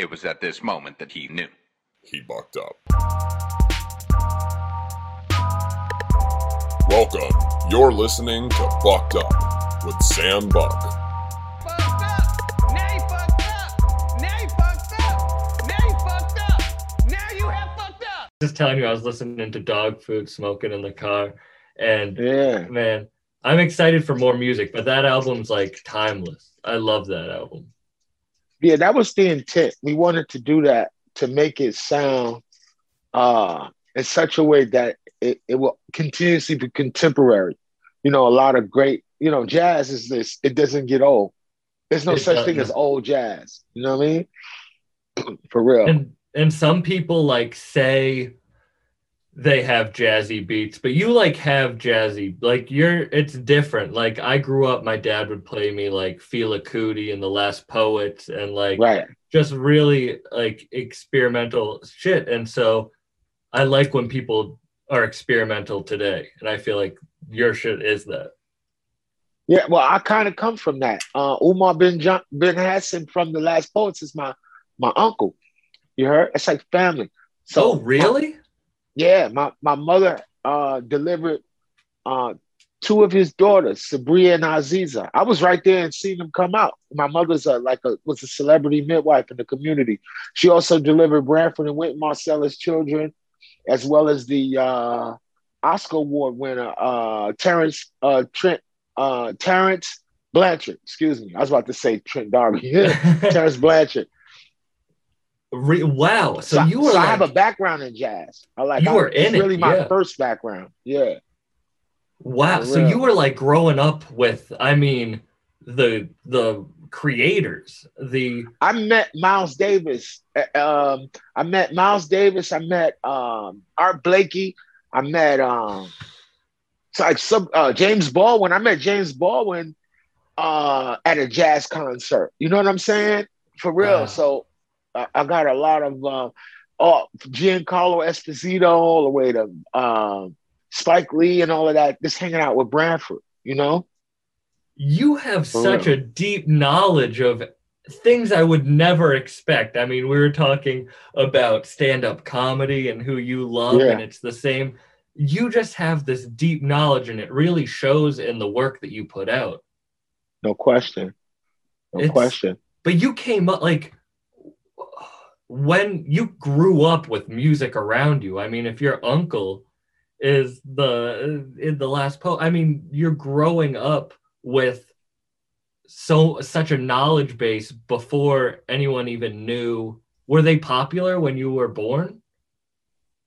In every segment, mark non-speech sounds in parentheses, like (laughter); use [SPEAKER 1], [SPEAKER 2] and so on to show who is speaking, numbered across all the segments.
[SPEAKER 1] It was at this moment that he knew.
[SPEAKER 2] He bucked up. Welcome. You're listening to Bucked Up with Sam Buck.
[SPEAKER 3] fucked up. Now you fucked up. Now you fucked up. Now you fucked up. Now you have fucked up.
[SPEAKER 4] Just telling you, I was listening to dog food, smoking in the car, and
[SPEAKER 5] Yeah.
[SPEAKER 4] man, I'm excited for more music. But that album's like timeless. I love that album.
[SPEAKER 5] Yeah, that was the intent. We wanted to do that to make it sound uh in such a way that it, it will continuously be contemporary. You know, a lot of great, you know, jazz is this, it doesn't get old. There's no such thing as old jazz. You know what I mean? (clears throat) For real.
[SPEAKER 4] And and some people like say they have jazzy beats, but you like have jazzy. Like you're it's different. Like I grew up, my dad would play me like Fela Kuti and the Last Poets and like
[SPEAKER 5] right.
[SPEAKER 4] just really like experimental shit. And so I like when people are experimental today. And I feel like your shit is that.
[SPEAKER 5] Yeah, well, I kind of come from that. Uh, Umar bin John, bin Hassan from the Last Poets is my my uncle. You heard? It's like family.
[SPEAKER 4] oh, really?
[SPEAKER 5] Yeah, my my mother uh, delivered uh, two of his daughters, Sabria and Aziza. I was right there and seen them come out. My mother's a, like a was a celebrity midwife in the community. She also delivered Branford and Wynton Marsalis children, as well as the uh, Oscar Award winner uh, Terrence uh, Trent uh, Terence Blanchard. Excuse me, I was about to say Trent D'Arby. (laughs) Terence Blanchard.
[SPEAKER 4] Re- wow. So,
[SPEAKER 5] So,
[SPEAKER 4] you were
[SPEAKER 5] so I have a background in jazz. I like.
[SPEAKER 4] You
[SPEAKER 5] I-
[SPEAKER 4] were
[SPEAKER 5] it's
[SPEAKER 4] in it,
[SPEAKER 5] really my
[SPEAKER 4] yeah.
[SPEAKER 5] first background. Yeah.
[SPEAKER 4] wow. So you were like growing up with, I mean, the the creators, the
[SPEAKER 5] I met Miles Davis. Uh, Um, I met Miles Davis. I met um, Art Blakey. I met um, like some uh, James Baldwin. I met James Baldwin uh, at a jazz concert. You know what I'm saying? For real.
[SPEAKER 4] Wow.
[SPEAKER 5] So I, got a lot of uh, oh, Giancarlo Esposito all the way to um, Spike Lee and all of that. Just hanging out with Branford, You know?
[SPEAKER 4] you have
[SPEAKER 5] For
[SPEAKER 4] such
[SPEAKER 5] real.
[SPEAKER 4] a deep knowledge of things I would never expect. I mean, we were talking about stand-up comedy and who you love,
[SPEAKER 5] Yeah.
[SPEAKER 4] and it's the same. You just have this deep knowledge, and it really shows in the work that you put out.
[SPEAKER 5] No question. No
[SPEAKER 4] It's-
[SPEAKER 5] question.
[SPEAKER 4] But you came up like when you grew up with music around you. I mean, if your uncle is the in the Last Poets, I mean, you're growing up with so such a knowledge base before anyone even knew. Were they popular when you were born?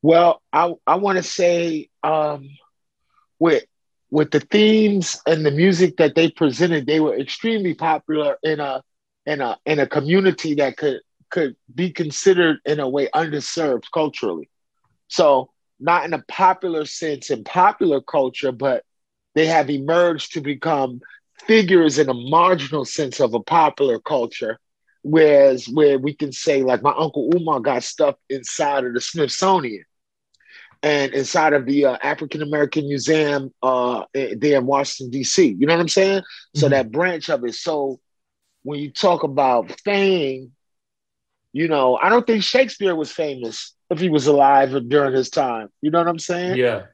[SPEAKER 5] Well, I I want to say um, with with the themes and the music that they presented, they were extremely popular in a in a in a community that could could be considered in a way underserved culturally. So not in a popular sense in popular culture, but they have emerged to become figures in a marginal sense of a popular culture. Whereas where we can say like my uncle Umar got stuff inside of the Smithsonian and inside of the uh, African American Museum uh, there in Washington D.C. You know what I'm saying? So
[SPEAKER 4] Mhm.
[SPEAKER 5] that branch of it. So when you talk about fame, you know, I don't think Shakespeare was famous if he was alive during his time. You know what I'm saying?
[SPEAKER 4] Yeah.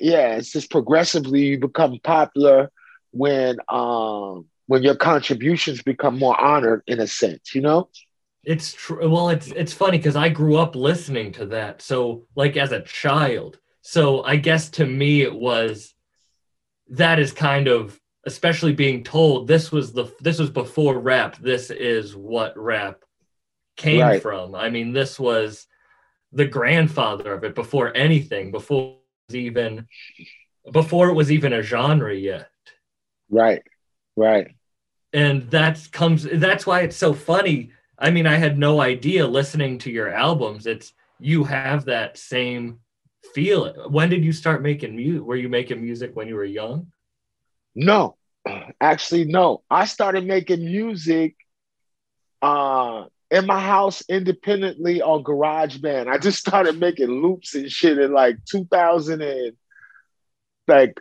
[SPEAKER 5] yeah, it's just progressively you become popular when um when your contributions become more honored in a sense, you know?
[SPEAKER 4] It's true. Well, it's it's funny because I grew up listening to that. So, like as a child. So, I guess to me it was that is kind of especially being told this was the this was before rap. This is what rap came
[SPEAKER 5] Right.
[SPEAKER 4] from. I mean, this was the grandfather of it before anything, before it was even before it was even a genre yet
[SPEAKER 5] Right. Right.
[SPEAKER 4] and that's comes that's why it's so funny i mean i had no idea listening to your albums it's you have that same feel when did you start making music were you making music when you were young
[SPEAKER 5] No, (clears throat) actually, no. I started making music uh, in my house independently on GarageBand. I just started making loops and shit in like 2000 and like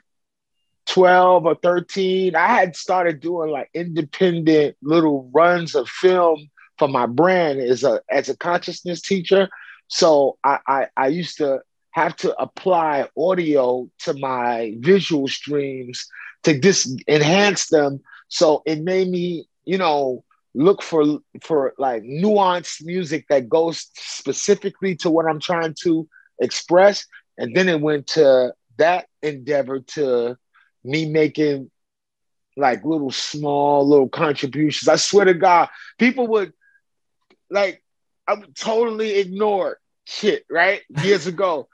[SPEAKER 5] 12 or 13. I had started doing like independent little runs of film for my brand as a as a consciousness teacher. So I, I I used to have to apply audio to my visual streams to just enhance them. So it made me, you know, look for for like nuanced music that goes specifically to what I'm trying to express. And then it went to that endeavor to me making like little small little contributions. I swear to God, people would like I would totally ignore shit, right? Years (laughs) ago,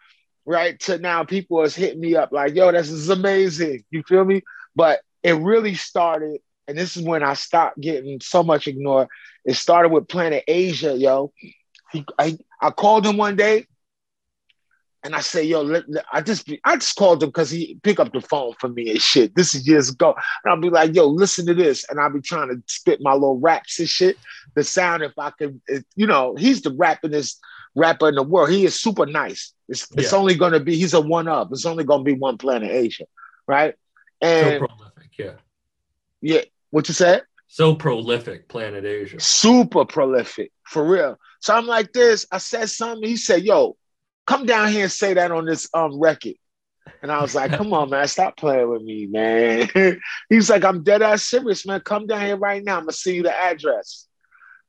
[SPEAKER 5] right? To now people is hitting me up like, yo, this is amazing. You feel me? But it really started, and this is when I stopped getting so much ignored. It started with Planet Asia, yo. He, I, I called him one day and I say, yo, let, let- I just I just called him because he pick up the phone for me and shit. This is years ago. And I'll be like, yo, listen to this. And I'll be trying to spit my little raps and shit. The sound, if I could, if, you know, he's the rappingest rapper in the world. He is super nice. It's, it's
[SPEAKER 4] Yeah.
[SPEAKER 5] only gonna be, he's a one up. It's only gonna be one planet Asia, right?
[SPEAKER 4] So
[SPEAKER 5] And
[SPEAKER 4] prolific, yeah.
[SPEAKER 5] yeah, what you said?
[SPEAKER 4] So prolific, Planet Asia.
[SPEAKER 5] super prolific for real. So I'm like this. I said something. He said, "Yo, come down here and say that on this um record." And I was like, "Come on, man, stop playing with me, man." (laughs) He's like, "I'm dead ass serious, man. Come down here right now. I'm gonna send you the address."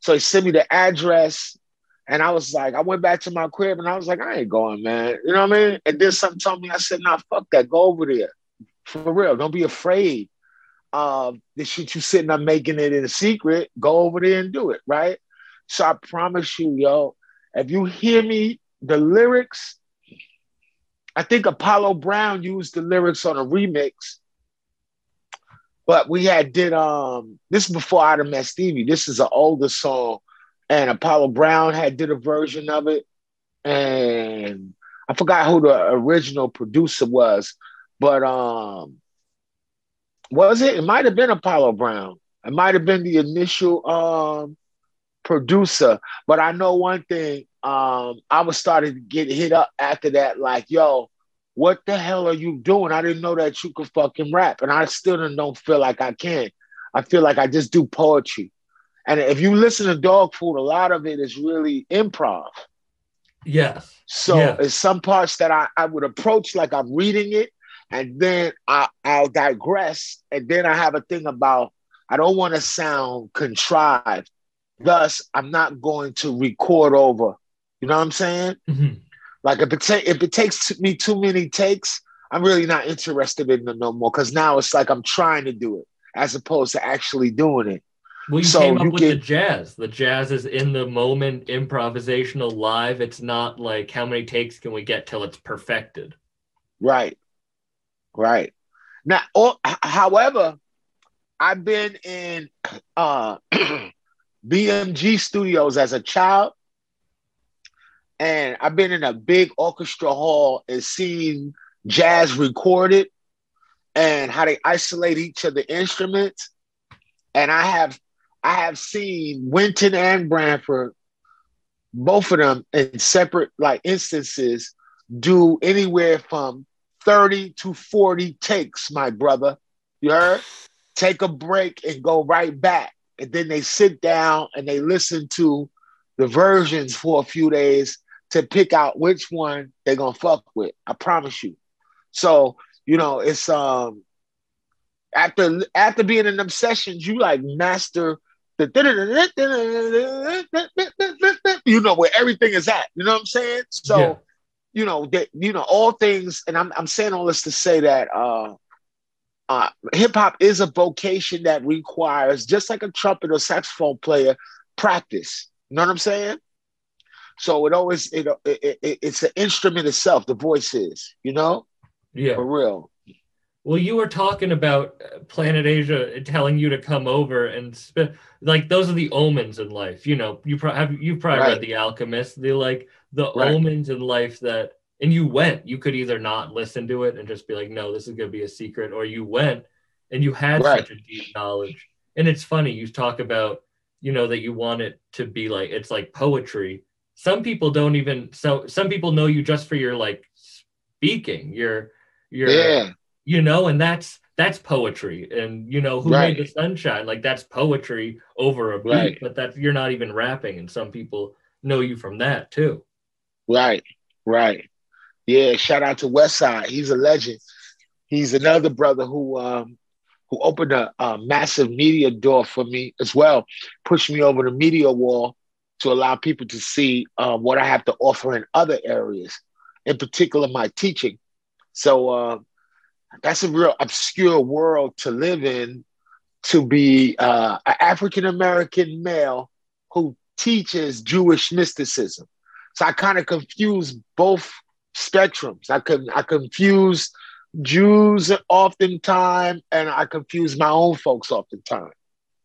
[SPEAKER 5] So he sent me the address, and I was like, I went back to my crib, and I was like, "I ain't going, man." You know what I mean? And then something told me, I said, "Nah, fuck that. Go over there, for real. Don't be afraid." Uh, the shit you sitting up making it in secret, go over there and do it, right? So I promise you, yo, if you hear me, the lyrics, I think Apollo Brown used the lyrics on a remix, but we had did um this is before have met Stevie. This is an older song, and Apollo Brown had did a version of it, and I forgot who the original producer was, but um was it? It might have been Apollo Brown. It might have been the initial um, producer. But I know one thing. Um, I was starting to get hit up after that, like, yo, what the hell are you doing? I didn't know that you could fucking rap. And I still don't feel like I can. I feel like I just do poetry. And if you listen to Dog Food, a lot of it is really improv.
[SPEAKER 4] Yes.
[SPEAKER 5] So
[SPEAKER 4] Yeah.
[SPEAKER 5] it's some parts that I, I would approach like I'm reading it, and then I, I'll digress. And then I have a thing about I don't want to sound contrived. Thus, I'm not going to record over. You know what I'm saying?
[SPEAKER 4] Mhm.
[SPEAKER 5] Like if it, ta- if it takes me too many takes, I'm really not interested in it no more because now it's like I'm trying to do it as opposed to actually doing it.
[SPEAKER 4] Well, you
[SPEAKER 5] So
[SPEAKER 4] came up
[SPEAKER 5] you
[SPEAKER 4] with
[SPEAKER 5] can-
[SPEAKER 4] the jazz. The jazz is in the moment, improvisational, live. It's not like how many takes can we get till it's perfected.
[SPEAKER 5] Right. Right. Now, or, however, I've been in (clears throat) uh, (clears throat) BMG studios as a child, and I've been in a big orchestra hall and seen jazz recorded and how they isolate each of the instruments. And I have I have seen Wynton and Branford, both of them in separate like instances, do anywhere from 30 to 40 takes, my brother. You heard? Take a break and go right back. And then they sit down and they listen to the versions for a few days to pick out which one they're gonna fuck with. I promise you. So, you know, it's um after after being in them sessions, you like master the (laughs) you know where everything is at. You know what I'm saying? So
[SPEAKER 4] Yeah.
[SPEAKER 5] You know that you know all things and I'm I'm saying all this to say that uh uh hip hop is a vocation that requires just like a trumpet or saxophone player practice. You know what I'm saying? So it always it, it, it it's an instrument itself, the voice is, you know,
[SPEAKER 4] Yeah.
[SPEAKER 5] for real.
[SPEAKER 4] Well, you were talking about Planet Asia telling you to come over and spit. Like those are the omens in life. You know, you probably have you've probably
[SPEAKER 5] Right.
[SPEAKER 4] read The Alchemist. They're like the
[SPEAKER 5] Right.
[SPEAKER 4] omens in life that, and you went. You could either not listen to it and just be like, no, this is gonna be a secret, or you went and you had
[SPEAKER 5] Right.
[SPEAKER 4] such a deep knowledge. And it's funny you talk about, you know, that you want it to be like it's like poetry. Some people don't even. So some people know you just for your like speaking. Your your
[SPEAKER 5] Yeah.
[SPEAKER 4] you know and that's that's poetry. And you know, who
[SPEAKER 5] Right.
[SPEAKER 4] made the sunshine? Like that's poetry over a beat,
[SPEAKER 5] Right.
[SPEAKER 4] but that you're not even rapping, and some people know you from that too.
[SPEAKER 5] Right, right. Yeah, shout out to Westside. He's a legend. He's another brother who um who opened a, a massive media door for me as well, pushed me over the media wall to allow people to see um, what I have to offer in other areas, in particular my teaching. So uh, that's a real obscure world to live in, to be uh, an African American male who teaches Jewish mysticism. So I kind of confuse both spectrums. I can I confuse Jews oftentimes, and I confuse my own folks oftentimes.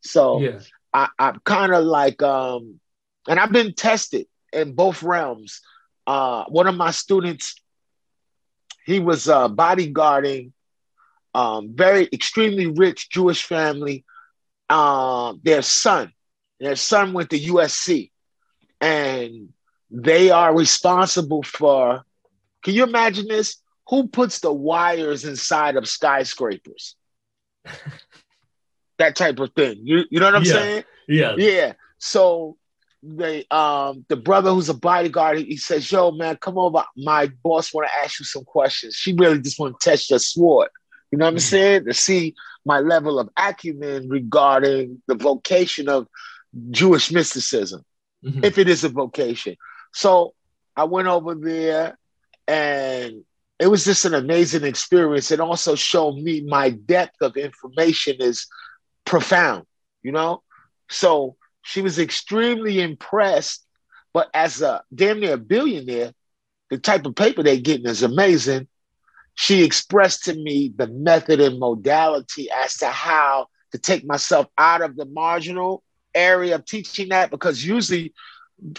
[SPEAKER 5] So
[SPEAKER 4] Yeah.
[SPEAKER 5] I, I'm kind of like, um, and I've been tested in both realms. Uh, one of my students, he was uh, bodyguarding um, very extremely rich Jewish family. Uh, their son, their son went to USC, and they are responsible for. Can you imagine this? Who puts the wires inside of skyscrapers? (laughs) that type of thing. You you know what I'm
[SPEAKER 4] Yeah.
[SPEAKER 5] saying?
[SPEAKER 4] Yeah.
[SPEAKER 5] Yeah. So they um the brother who's a bodyguard, he says, Yo, man, come over. My boss want to ask you some questions. She really just want to test your sword. You know what I'm
[SPEAKER 4] Mhm.
[SPEAKER 5] saying? To see my level of acumen regarding the vocation of Jewish mysticism
[SPEAKER 4] Mhm.
[SPEAKER 5] if it is a vocation. So I went over there and it was just an amazing experience. It also showed me my depth of information is profound, you know? So she was extremely impressed, but as a damn near billionaire, the type of paper they're getting is amazing. She expressed to me the method and modality as to how to take myself out of the marginal area of teaching that because usually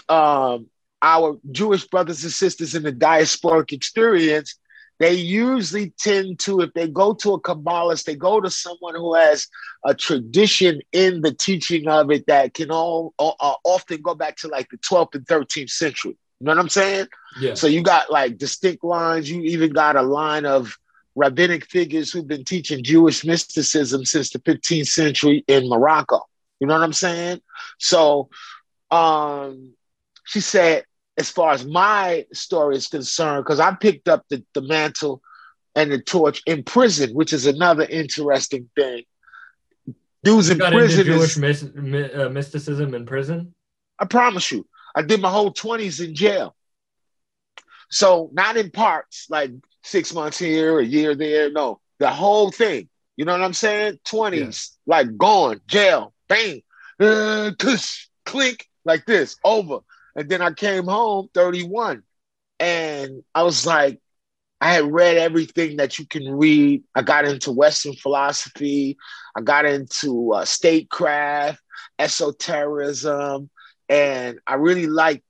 [SPEAKER 5] um, our Jewish brothers and sisters in the diasporic experience, they usually tend to, if they go to a Kabbalist, they go to someone who has a tradition in the teaching of it that can all, uh, often go back to like the 12th and 13th century. You know what I'm saying?
[SPEAKER 4] Yeah.
[SPEAKER 5] So you got like distinct lines. You even got a line of rabbinic figures who've been teaching Jewish mysticism since the 15th century in Morocco. You know what I'm saying? So um, she said, as far as my story is concerned, because I picked up the, the mantle and the torch in prison, which is another interesting thing. Dudes
[SPEAKER 4] You
[SPEAKER 5] in prison
[SPEAKER 4] Jewish
[SPEAKER 5] is,
[SPEAKER 4] my- uh, mysticism in prison.
[SPEAKER 5] I promise you, I did my whole 20s in jail. So not in parts, like six months here, a year there. No, the whole thing. You know what I'm saying? 20s, like gone, jail, bang, uh, tush, clink, like this, over. And then I came home 31. And I was like, I had read everything that you can read. I got into Western philosophy. I got into uh, statecraft, esotericism, and I really liked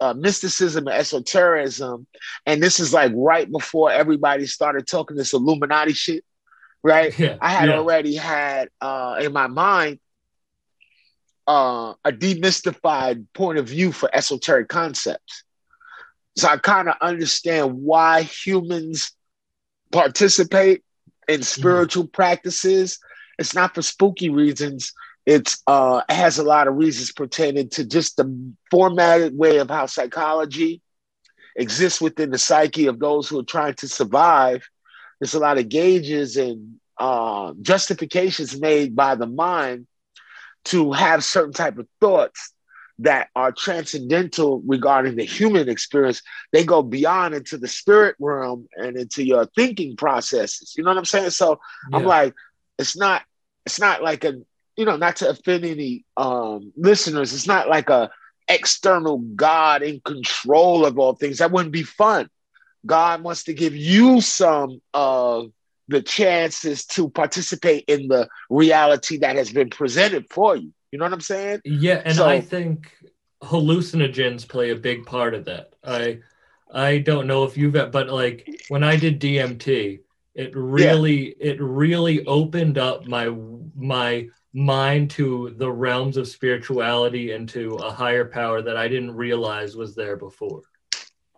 [SPEAKER 5] uh, mysticism and esotericism. And this is like right before everybody started talking this Illuminati shit, right? (laughs)
[SPEAKER 4] Yeah.
[SPEAKER 5] I had
[SPEAKER 4] yeah.
[SPEAKER 5] already had uh, in my mind uh, a demystified point of view for esoteric concepts. So I kind of understand why humans participate in spiritual practices. It's not for spooky reasons. It's uh, it has a lot of reasons pertaining to just the formatted way of how psychology exists within the psyche of those who are trying to survive. There's a lot of gauges and uh, justifications made by the mind to have certain type of thoughts that are transcendental regarding the human experience. They go beyond into the spirit realm and into your thinking processes. You know what I'm saying? So I'm like, it's not, it's not like a, you know, not to offend any um, listeners. It's not like a external God in control of all things. That wouldn't be fun. God wants to give you some of the chances to participate in the reality that has been presented for you. You know what I'm saying?
[SPEAKER 4] Yeah, and
[SPEAKER 5] So-
[SPEAKER 4] I think hallucinogens play a big part of that. I I don't know if you've but like when I did DMT, it really it really opened up my my mind to the realms of spirituality and to a higher power that I didn't realize was there before.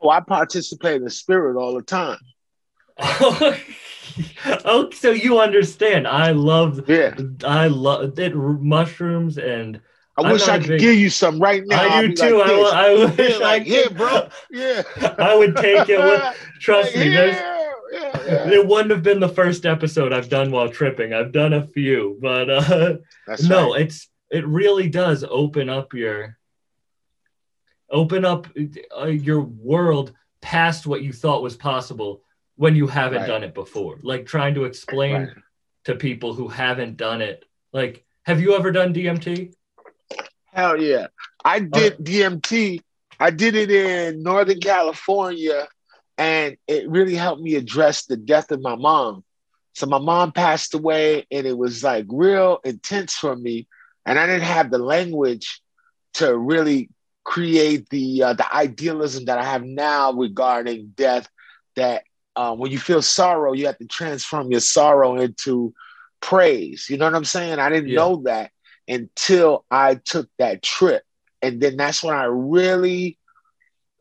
[SPEAKER 5] Oh, I participate in the spirit all the time. (laughs)
[SPEAKER 4] oh, so you understand. I love,
[SPEAKER 5] Yeah.
[SPEAKER 4] I love it. Mushrooms and
[SPEAKER 5] I
[SPEAKER 4] I'm
[SPEAKER 5] wish I could
[SPEAKER 4] big-
[SPEAKER 5] give you some right now.
[SPEAKER 4] I do too.
[SPEAKER 5] Like
[SPEAKER 4] I. I
[SPEAKER 5] yeah,
[SPEAKER 4] wish I
[SPEAKER 5] like, yeah, bro. (laughs) Yeah.
[SPEAKER 4] I would take it. With, (laughs) trust me,
[SPEAKER 5] yeah, yeah, yeah.
[SPEAKER 4] it wouldn't have been the first episode I've done while tripping. I've done a few, but uh,
[SPEAKER 5] That's
[SPEAKER 4] no,
[SPEAKER 5] right.
[SPEAKER 4] it's it really does open up your open up uh, your world past what you thought was possible when you haven't
[SPEAKER 5] Right.
[SPEAKER 4] done it before. Like trying to explain
[SPEAKER 5] Right.
[SPEAKER 4] to people who haven't done it. Like, have you ever done DMT?
[SPEAKER 5] Hell yeah. I did DMT. I did it in Northern California, and it really helped me address the death of my mom. So my mom passed away, and it was like real intense for me. And I didn't have the language to really create the uh, the idealism that I have now regarding death. That uh, when you feel sorrow, you have to transform your sorrow into praise. You know what I'm saying? I didn't
[SPEAKER 4] Yeah.
[SPEAKER 5] know that until I took that trip, and then that's when I really,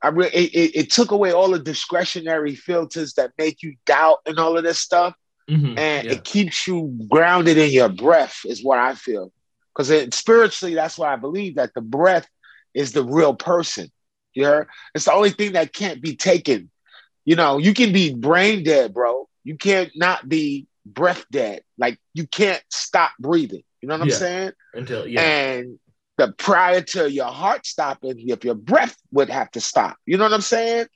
[SPEAKER 5] I really, it, it, it took away all the discretionary filters that make you doubt and all of this stuff,
[SPEAKER 4] Mhm,
[SPEAKER 5] and
[SPEAKER 4] yeah.
[SPEAKER 5] it keeps you grounded in your breath. Is what I feel, because spiritually, that's what I believe that the breath is the real person. You heard? It's the only thing that can't be taken. You know, you can be brain dead, bro. You can't not be breath dead. Like you can't stop breathing. You know what I'm
[SPEAKER 4] Yeah.
[SPEAKER 5] saying?
[SPEAKER 4] Until yeah,
[SPEAKER 5] And the prior to your heart stopping, if your breath would have to stop. You know what I'm saying?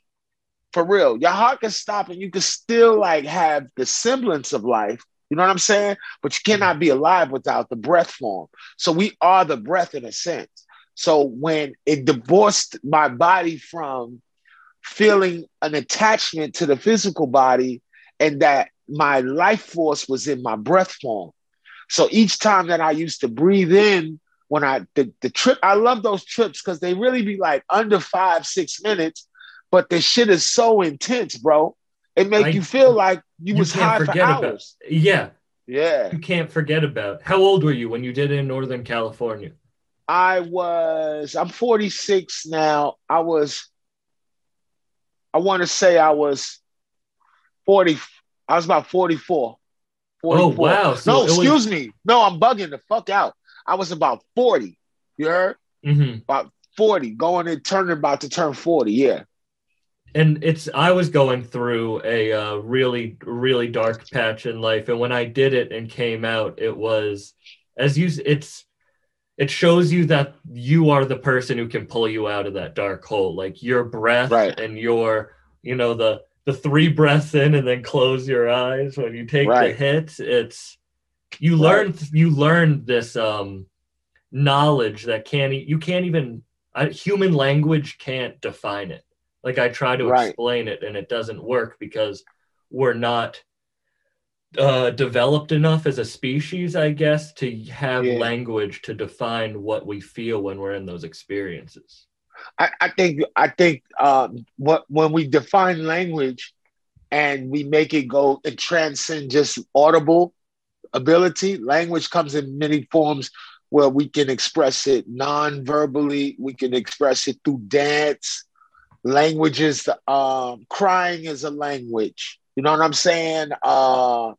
[SPEAKER 5] For real, your heart can stop and you can still like have the semblance of life. You know what I'm saying? But you mm-hmm. cannot be alive without the breath form. So we are the breath in a sense. So when it divorced my body from feeling an attachment to the physical body and that my life force was in my breath form. So each time that I used to breathe in, when I the, the trip, I love those trips because they really be like under five, six minutes, but the shit is so intense, bro. It make
[SPEAKER 4] I-
[SPEAKER 5] you feel like you,
[SPEAKER 4] you
[SPEAKER 5] was high for
[SPEAKER 4] forget about-
[SPEAKER 5] hours.
[SPEAKER 4] yeah.
[SPEAKER 5] Yeah.
[SPEAKER 4] You can't forget about. How old were you when you did it in Northern California?
[SPEAKER 5] I was, I'm 46 now. I was, I want to say I was 40, I was about 44.
[SPEAKER 4] Oh, wow. So
[SPEAKER 5] no,
[SPEAKER 4] it was-
[SPEAKER 5] excuse me. No, I'm bugging the fuck out. I was about 40. You heard?
[SPEAKER 4] hmm
[SPEAKER 5] About 40, going and turning about to turn 40. Yeah.
[SPEAKER 4] and it's i was going through a uh, really really dark patch in life and when i did it and came out it was as you it's it shows you that you are the person who can pull you out of that dark hole like your breath
[SPEAKER 5] Right.
[SPEAKER 4] and your you know the the three breaths in and then close your eyes when you take the
[SPEAKER 5] Right.
[SPEAKER 4] hits it's you
[SPEAKER 5] Right.
[SPEAKER 4] learn you learn this um knowledge that can't you can't even uh, human language can't define it like i try to explain it and it doesn't work because we're not uh, developed enough as a species i guess to have
[SPEAKER 5] Yeah.
[SPEAKER 4] language to define what we feel when we're in those experiences
[SPEAKER 5] I, I think I think um, what when we define language and we make it go and transcend just audible ability, language comes in many forms where we can express it non-verbally, we can express it through dance. Languages, um, crying is a language. You know what I'm saying? Uh,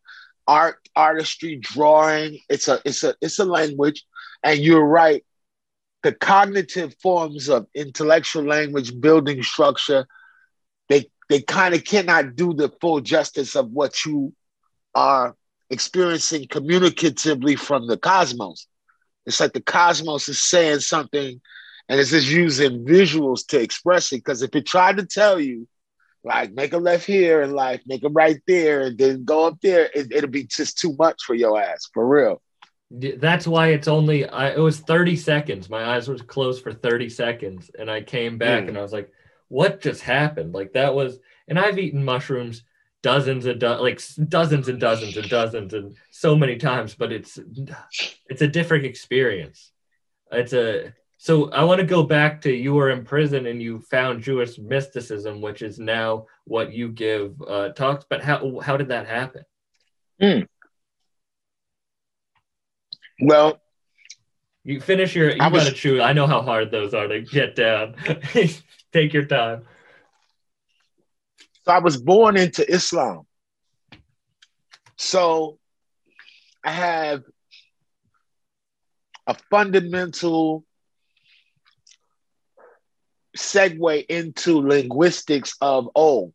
[SPEAKER 5] art, artistry, drawing. It's a it's a it's a language, and you're right the cognitive forms of intellectual language building structure they they kind of cannot do the full justice of what you are experiencing communicatively from the cosmos it's like the cosmos is saying something and it's just using visuals to express it because if it tried to tell you like make a left here and life make a right there and then go up there it, it'll be just too much for your ass for real.
[SPEAKER 4] That's why it's only I, it was 30 seconds. My eyes were closed for 30 seconds and i came back
[SPEAKER 5] Mm.
[SPEAKER 4] and i was like what just happened? Like that was and i've eaten mushrooms dozens and do- like dozens and dozens and dozens and so many times but it's it's a different experience. It's a so i want to go back to you were in prison and you found jewish mysticism which is now what you give uh talks but how how did that happen
[SPEAKER 5] well
[SPEAKER 4] You finish your. You
[SPEAKER 5] I was-
[SPEAKER 4] gotta chew. I know how hard those are to get down. (laughs) Take your time.
[SPEAKER 5] So I was born into Islam. So I have a fundamental segue into linguistics of old.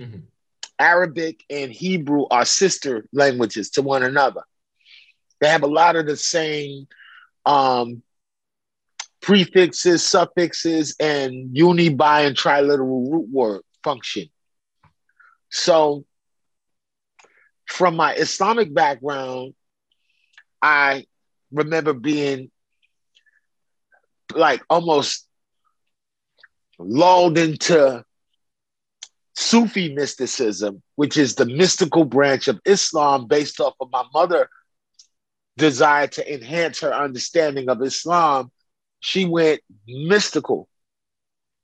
[SPEAKER 4] Mhm.
[SPEAKER 5] Arabic and Hebrew are sister languages to one another. They have a lot of the same um, prefixes, suffixes, and uni, bi, and triliteral root word function. So, from my Islamic background, I remember being like almost lulled into Sufi mysticism, which is the mystical branch of Islam based off of my mother desire to enhance her understanding of Islam. She went mystical.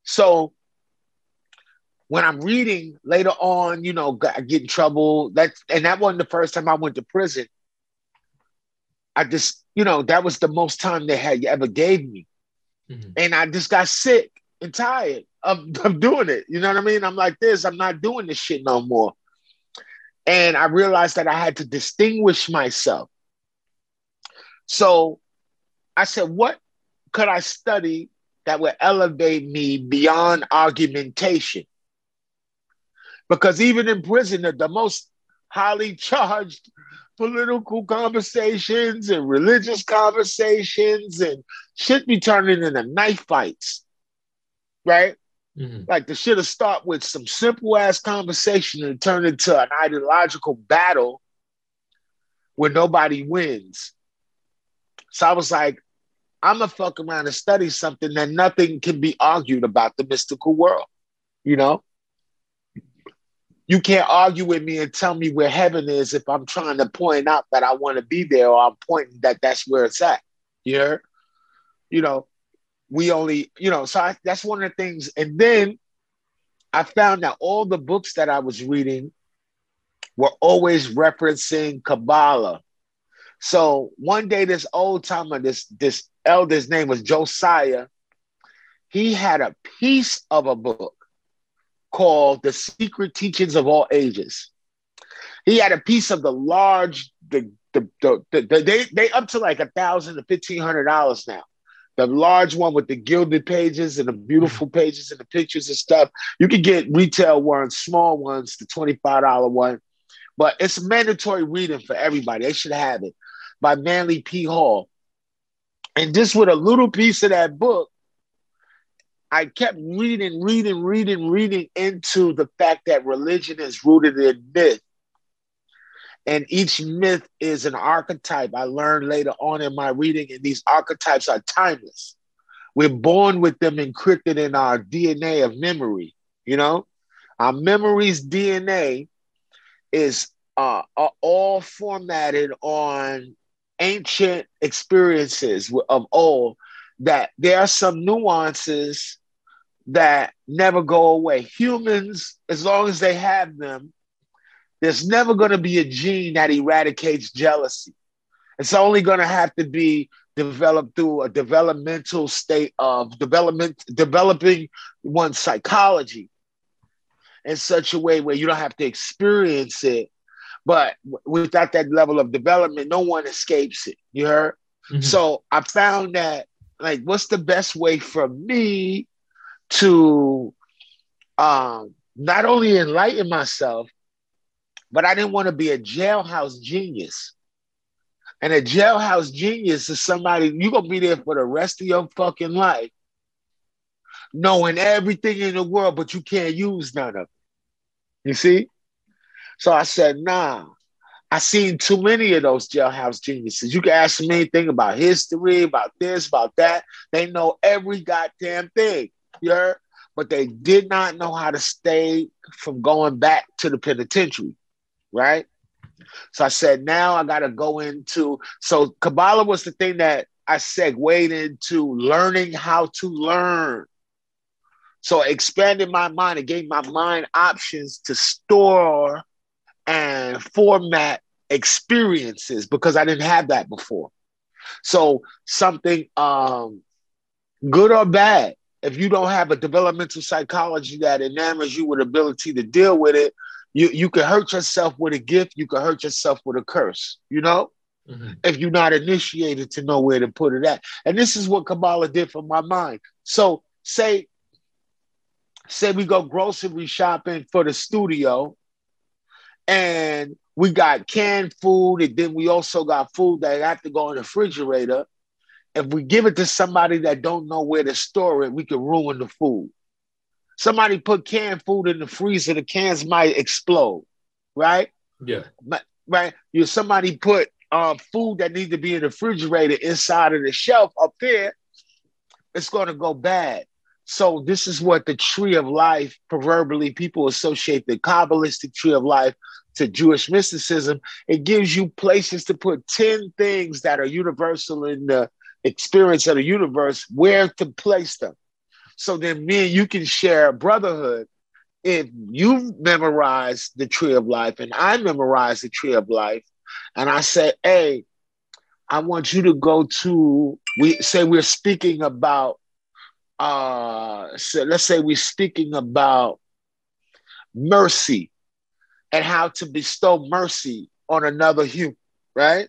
[SPEAKER 5] So when I'm reading later on, you know, I get in trouble. That's and that wasn't the first time I went to prison. I just, you know, that was the most time they had ever gave me.
[SPEAKER 4] Mhm.
[SPEAKER 5] And I just got sick and tired of, (laughs) of doing it. You know what I mean? I'm like this, I'm not doing this shit no more. And I realized that I had to distinguish myself. So I said, what could I study that would elevate me beyond argumentation? Because even in prison, the, most highly (laughs) charged political conversations and religious conversations and shit be turning into knife fights, right?
[SPEAKER 4] Mhm.
[SPEAKER 5] Like the shit will start with some simple ass conversation and turn into an ideological battle where nobody wins. So I was like, I'm gonna fuck around and study something that nothing can be argued about the mystical world. You know, you can't argue with me and tell me where heaven is if I'm trying to point out that I want to be there or I'm pointing that that's where it's at. You hear? You know, we only, you know, so I, that's one of the things. And then I found that all the books that I was reading were always referencing Kabbalah. So one day, this old timer, this this elder's name was Josiah. He had a piece of a book called "The Secret Teachings of All Ages." He had a piece of the large, the the, the, the, the they they up to like a thousand to fifteen hundred dollars now. The large one with the gilded pages and the beautiful pages and the pictures and stuff. You can get retail ones, small ones, the twenty-five dollar one, but it's mandatory reading for everybody. They should have it by Manly P. Hall. And just with a little piece of that book, I kept reading, reading, reading, reading into the fact that religion is rooted in myth. And each myth is an archetype. I learned later on in my reading, and these archetypes are timeless. We're born with them encrypted in our DNA of memory. You know, our memory's DNA is uh, all formatted on ancient experiences of old. That there are some nuances that never go away. Humans, as long as they have them, there's never going to be a gene that eradicates jealousy. It's only going to have to be developed through a developmental state of development, developing one's psychology in such a way where you don't have to experience it. But without that level of development, no one escapes it. You heard?
[SPEAKER 4] Mhm.
[SPEAKER 5] So I found that, like, what's the best way for me to um, not only enlighten myself, but I didn't want to be a jailhouse genius. And a jailhouse genius is somebody you're gonna be there for the rest of your fucking life, knowing everything in the world, but you can't use none of it. You see? So I said, nah. I seen too many of those jailhouse geniuses. You can ask them anything about history, about this, about that. They know every goddamn thing. You heard? But they did not know how to stay from going back to the penitentiary, right? So I said, now I got to go into. So Kabbalah was the thing that I segued into learning how to learn. So it expanded my mind. It gave my mind options to store and format experiences because I didn't have that before. So something um, good or bad, if you don't have a developmental psychology that enamors you with ability to deal with it, you you can hurt yourself with a gift, you can hurt yourself with a curse, you know,
[SPEAKER 4] Mhm.
[SPEAKER 5] if you're not initiated to know where to put it at. And this is what Kabbalah did for my mind. So say, say we go grocery shopping for the studio, and we got canned food, and then we also got food that have to go in the refrigerator. If we give it to somebody that don't know where to store it, we can ruin the food. Somebody put canned food in the freezer, the cans might explode, right?
[SPEAKER 4] Yeah.
[SPEAKER 5] right? You somebody put uh, food that needs to be in the refrigerator inside of the shelf up there, it's going to go bad. So this is what the tree of life, proverbially, people associate the Kabbalistic tree of life to Jewish mysticism. It gives you places to put 10 things that are universal in the experience of the universe, where to place them. So then me and you can share brotherhood if you memorize the tree of life and I memorize the tree of life, and I say, hey, I want you to go to, we say we're speaking about, uh, so let's say we're speaking about mercy and how to bestow mercy on another human, right?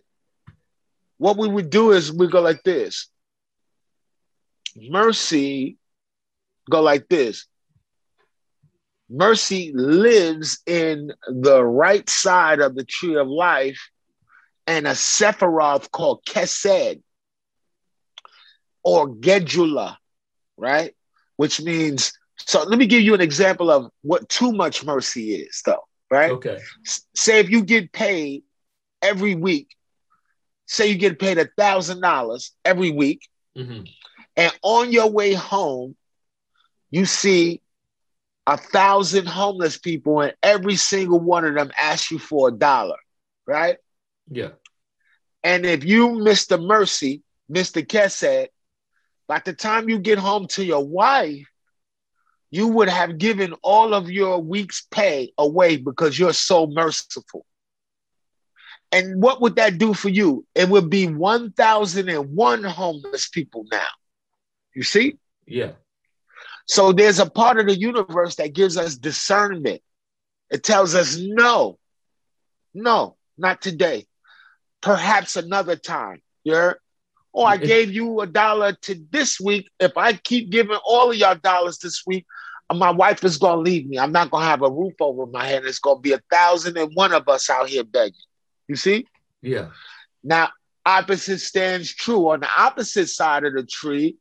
[SPEAKER 5] What we would do is we go like this. Mercy go like this. Mercy lives in the right side of the tree of life and a Sephiroth called Kesed or Gedula, right? Which means, so let me give you an example of what too much mercy is, though, right?
[SPEAKER 4] Okay.
[SPEAKER 5] S- Say if you get paid every week, say you get paid a thousand dollars every week,
[SPEAKER 4] hmm
[SPEAKER 5] and on your way home, you see a thousand homeless people, and every single one of them asks you for a dollar, right?
[SPEAKER 4] Yeah.
[SPEAKER 5] And if you, Mr. Mercy, Mr. Kesed, by the time you get home to your wife, you would have given all of your week's pay away because you're so merciful. And what would that do for you? It would be 1,001 homeless people now. You see?
[SPEAKER 4] Yeah.
[SPEAKER 5] So there's a part of the universe that gives us discernment. It tells us no, no, not today. Perhaps another time. Heard? Oh, I
[SPEAKER 4] mm-hmm.
[SPEAKER 5] gave you a dollar to this week. If I keep giving all of y'all dollars this week, my wife is gonna leave me. I'm not gonna have a roof over my head. It's gonna be a thousand and one of us out here begging. You see?
[SPEAKER 4] Yeah.
[SPEAKER 5] Now, opposite stands true. On the opposite side of the tree,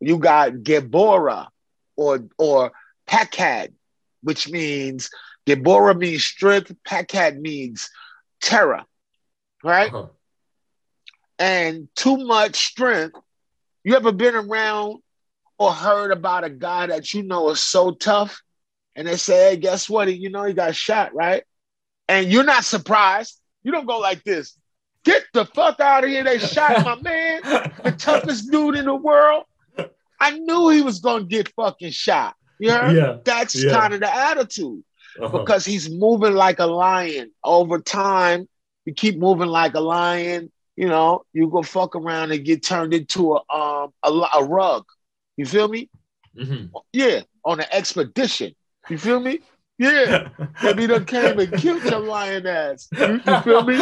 [SPEAKER 5] you got Gebora or or Pakad, which means Gebora means strength, Pakad means terror, right?
[SPEAKER 4] Uh-huh.
[SPEAKER 5] And too much strength. You ever been around or heard about a guy that you know is so tough? And they say, hey, guess what? You know, he got shot, right? And you're not surprised. You don't go like this. Get the fuck out of here. They shot my man, the (laughs) toughest dude in the world. I knew he was going to get fucking shot. You heard?
[SPEAKER 4] Yeah.
[SPEAKER 5] That's
[SPEAKER 4] Yeah.
[SPEAKER 5] kind of the attitude
[SPEAKER 4] Uh-huh.
[SPEAKER 5] because he's moving like a lion over time. You keep moving like a lion, you know, you go fuck around and get turned into a um a, a rug. You feel me?
[SPEAKER 4] Mhm.
[SPEAKER 5] Yeah, on an expedition. You feel me? Yeah. (laughs) Maybe done came and killed your lion ass. You, you feel me?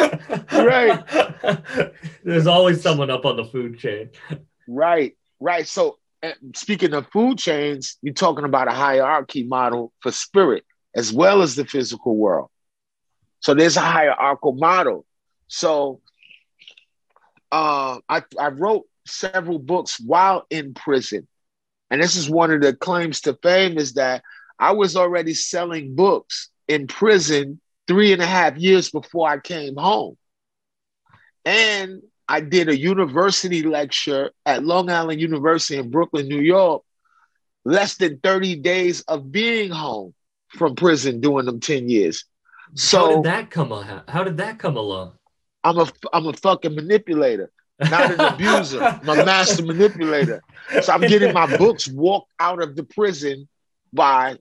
[SPEAKER 5] Right. (laughs)
[SPEAKER 4] There's always someone up on the food chain.
[SPEAKER 5] Right, right. So speaking of food chains, you're talking about a hierarchy model for spirit as well as the physical world. So there's a hierarchical model. So uh, I, I wrote several books while in prison. And this is one of the claims to fame is that I was already selling books in prison three and a half years before I came home. And I did a university lecture at Long Island University in Brooklyn, New York, less than 30 days of being home from prison doing them 10 years. So how
[SPEAKER 4] did that come along? How did that come along?
[SPEAKER 5] I'm a I'm a fucking manipulator, not an abuser. I'm master manipulator. So I'm getting my books walked out of the prison by,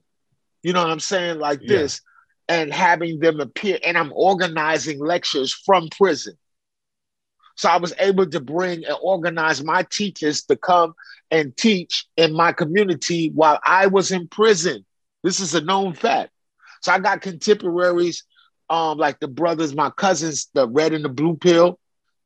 [SPEAKER 5] you know what I'm saying, like
[SPEAKER 4] Yeah.
[SPEAKER 5] this, and having them appear. And I'm organizing lectures from prison. So I was able to bring and organize my teachers to come and teach in my community while I was in prison. This is a known fact. So I got contemporaries, um, like the brothers, my cousins, the red and the blue pill.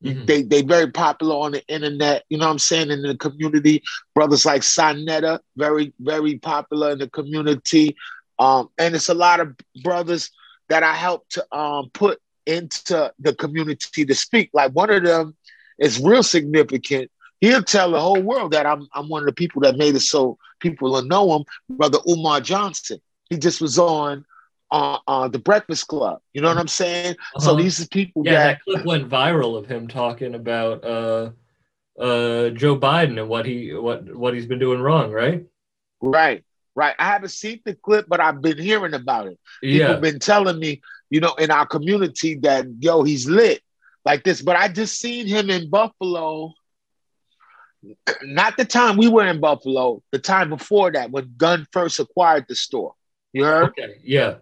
[SPEAKER 4] Mhm.
[SPEAKER 5] They they very popular on the internet, you know what I'm saying, in the community. Brothers like Sonetta, very, very popular in the community. Um, and it's a lot of brothers that I helped to um put into the community to speak. Like one of them is real significant. He'll tell the whole world that I'm I'm one of the people that made it so people will know him, Brother Umar Johnson. He just was on uh, uh the Breakfast Club. You know what I'm saying? So
[SPEAKER 4] Uh-huh.
[SPEAKER 5] these are people
[SPEAKER 4] Yeah,
[SPEAKER 5] that
[SPEAKER 4] that clip went viral of him talking about uh, uh, Joe Biden and what he what what he's been doing wrong, right?
[SPEAKER 5] Right, right. I haven't seen the clip, but I've been hearing about it. People
[SPEAKER 4] Yeah,
[SPEAKER 5] been telling me, you know, in our community that yo, he's lit like this. But I just seen him in Buffalo. Not the time we were in Buffalo, the time before that when Gunn first acquired the store. You heard?
[SPEAKER 4] okay, yeah,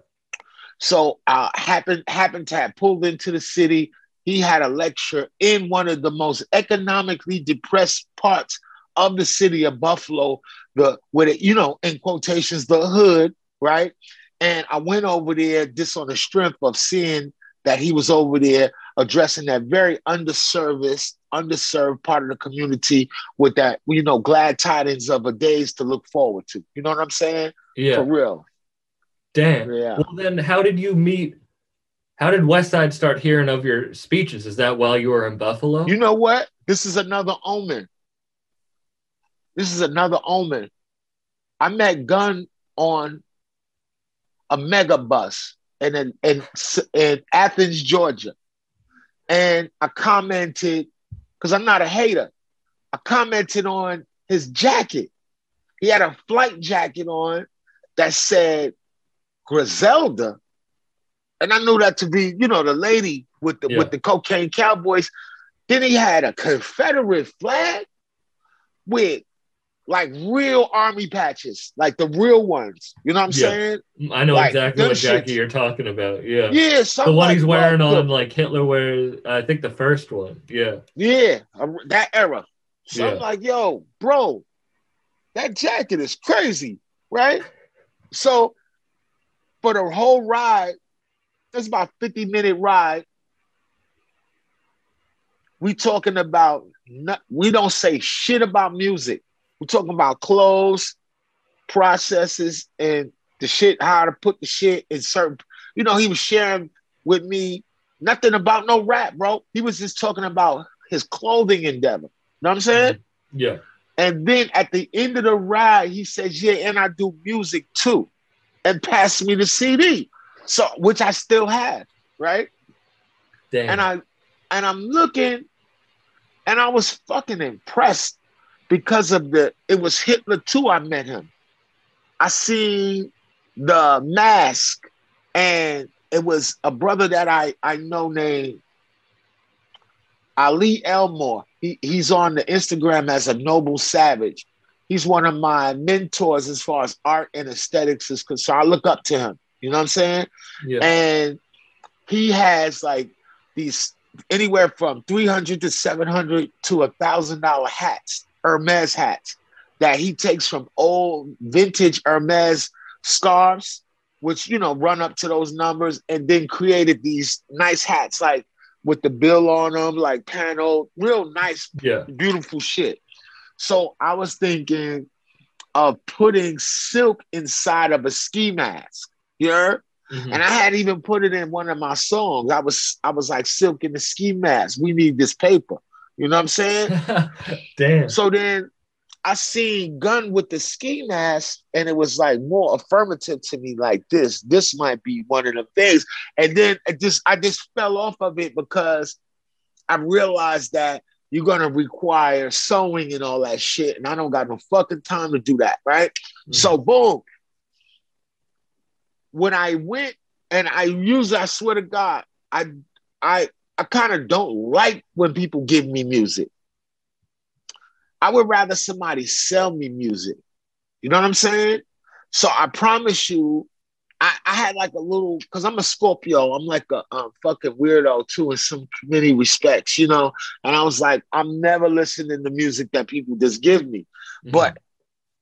[SPEAKER 5] So uh happened happened to have pulled into the city. He had a lecture in one of the most economically depressed parts of the city of Buffalo, the with it, you know, in quotations, the hood, right? And I went over there just on the strength of seeing that he was over there addressing that very underserviced, underserved part of the community with that, you know, glad tidings of a days to look forward to. You know what I'm saying?
[SPEAKER 4] yeah.
[SPEAKER 5] For real.
[SPEAKER 4] Damn.
[SPEAKER 5] Yeah.
[SPEAKER 4] Well, then, how did you meet? How did Westside start hearing of your speeches? Is that while you were in Buffalo?
[SPEAKER 5] You know what? This is another omen. This is another omen. I met Gunn on a mega bus in, in, in, in Athens, Georgia. And I commented, because I'm not a hater, I commented on his jacket. He had a flight jacket on that said Griselda. And I knew that to be, you know, the lady with the
[SPEAKER 4] Yeah.
[SPEAKER 5] with the cocaine cowboys. Then he had a Confederate flag with like real army patches, like the real ones. You know what I'm
[SPEAKER 4] Yeah.
[SPEAKER 5] saying?
[SPEAKER 4] I know
[SPEAKER 5] Like,
[SPEAKER 4] exactly what Jackie
[SPEAKER 5] shits.
[SPEAKER 4] you're talking about. Yeah.
[SPEAKER 5] Yeah,
[SPEAKER 4] The one
[SPEAKER 5] like,
[SPEAKER 4] he's wearing
[SPEAKER 5] bro,
[SPEAKER 4] on like Hitler wears, I think the first one. Yeah.
[SPEAKER 5] Yeah, uh, that era. So I'm like, yo, bro, that jacket is crazy, right? So for the whole ride, it's about 50 minute ride. We talking about not, we don't say shit about music. We're talking about clothes, processes, and the shit, how to put the shit in certain. You know, he was sharing with me nothing about no rap, bro. He was just talking about his clothing endeavor. You know what I'm saying? Mm-hmm.
[SPEAKER 4] Yeah.
[SPEAKER 5] And then at the end of the ride, he says, Yeah, and I do music too. And passed me the CD. So which I still have, right?
[SPEAKER 4] Damn.
[SPEAKER 5] And I and I'm looking and I was fucking impressed because of the it was Hitler too. I met him. I seen the mask and it was a brother that I I know named Ali Elmore. He, he's on the Instagram as a noble savage. He's one of my mentors as far as art and aesthetics is concerned. I look up to him. You know what I'm saying?
[SPEAKER 4] yeah.
[SPEAKER 5] and he has like these anywhere from 300 to 700 to a thousand dollar hats hermes hats that he takes from old vintage hermes scarves which you know run up to those numbers and then created these nice hats like with the bill on them like panel real nice
[SPEAKER 4] yeah.
[SPEAKER 5] beautiful shit so i was thinking of putting silk inside of a ski mask you heard?
[SPEAKER 4] Mhm.
[SPEAKER 5] and I had even put it in one of my songs. I was I was like silk in the ski mask. We need this paper. You know what I'm saying? (laughs)
[SPEAKER 4] Damn.
[SPEAKER 5] so then I seen Gunn with the ski mask, and it was like more affirmative to me, like this. This might be one of the things. And then it just I just fell off of it because I realized that you're gonna require sewing and all that shit, and I don't got no fucking time to do that, right? Mm-hmm. So boom. When I went and I used, I swear to God, I I I kind of don't like when people give me music. I would rather somebody sell me music. You know what I'm saying? So I promise you, I, I had like a little because I'm a Scorpio. I'm like a, um fucking weirdo too in some many respects, you know. And I was like, I'm never listening to music that people just give me.
[SPEAKER 4] Mhm.
[SPEAKER 5] But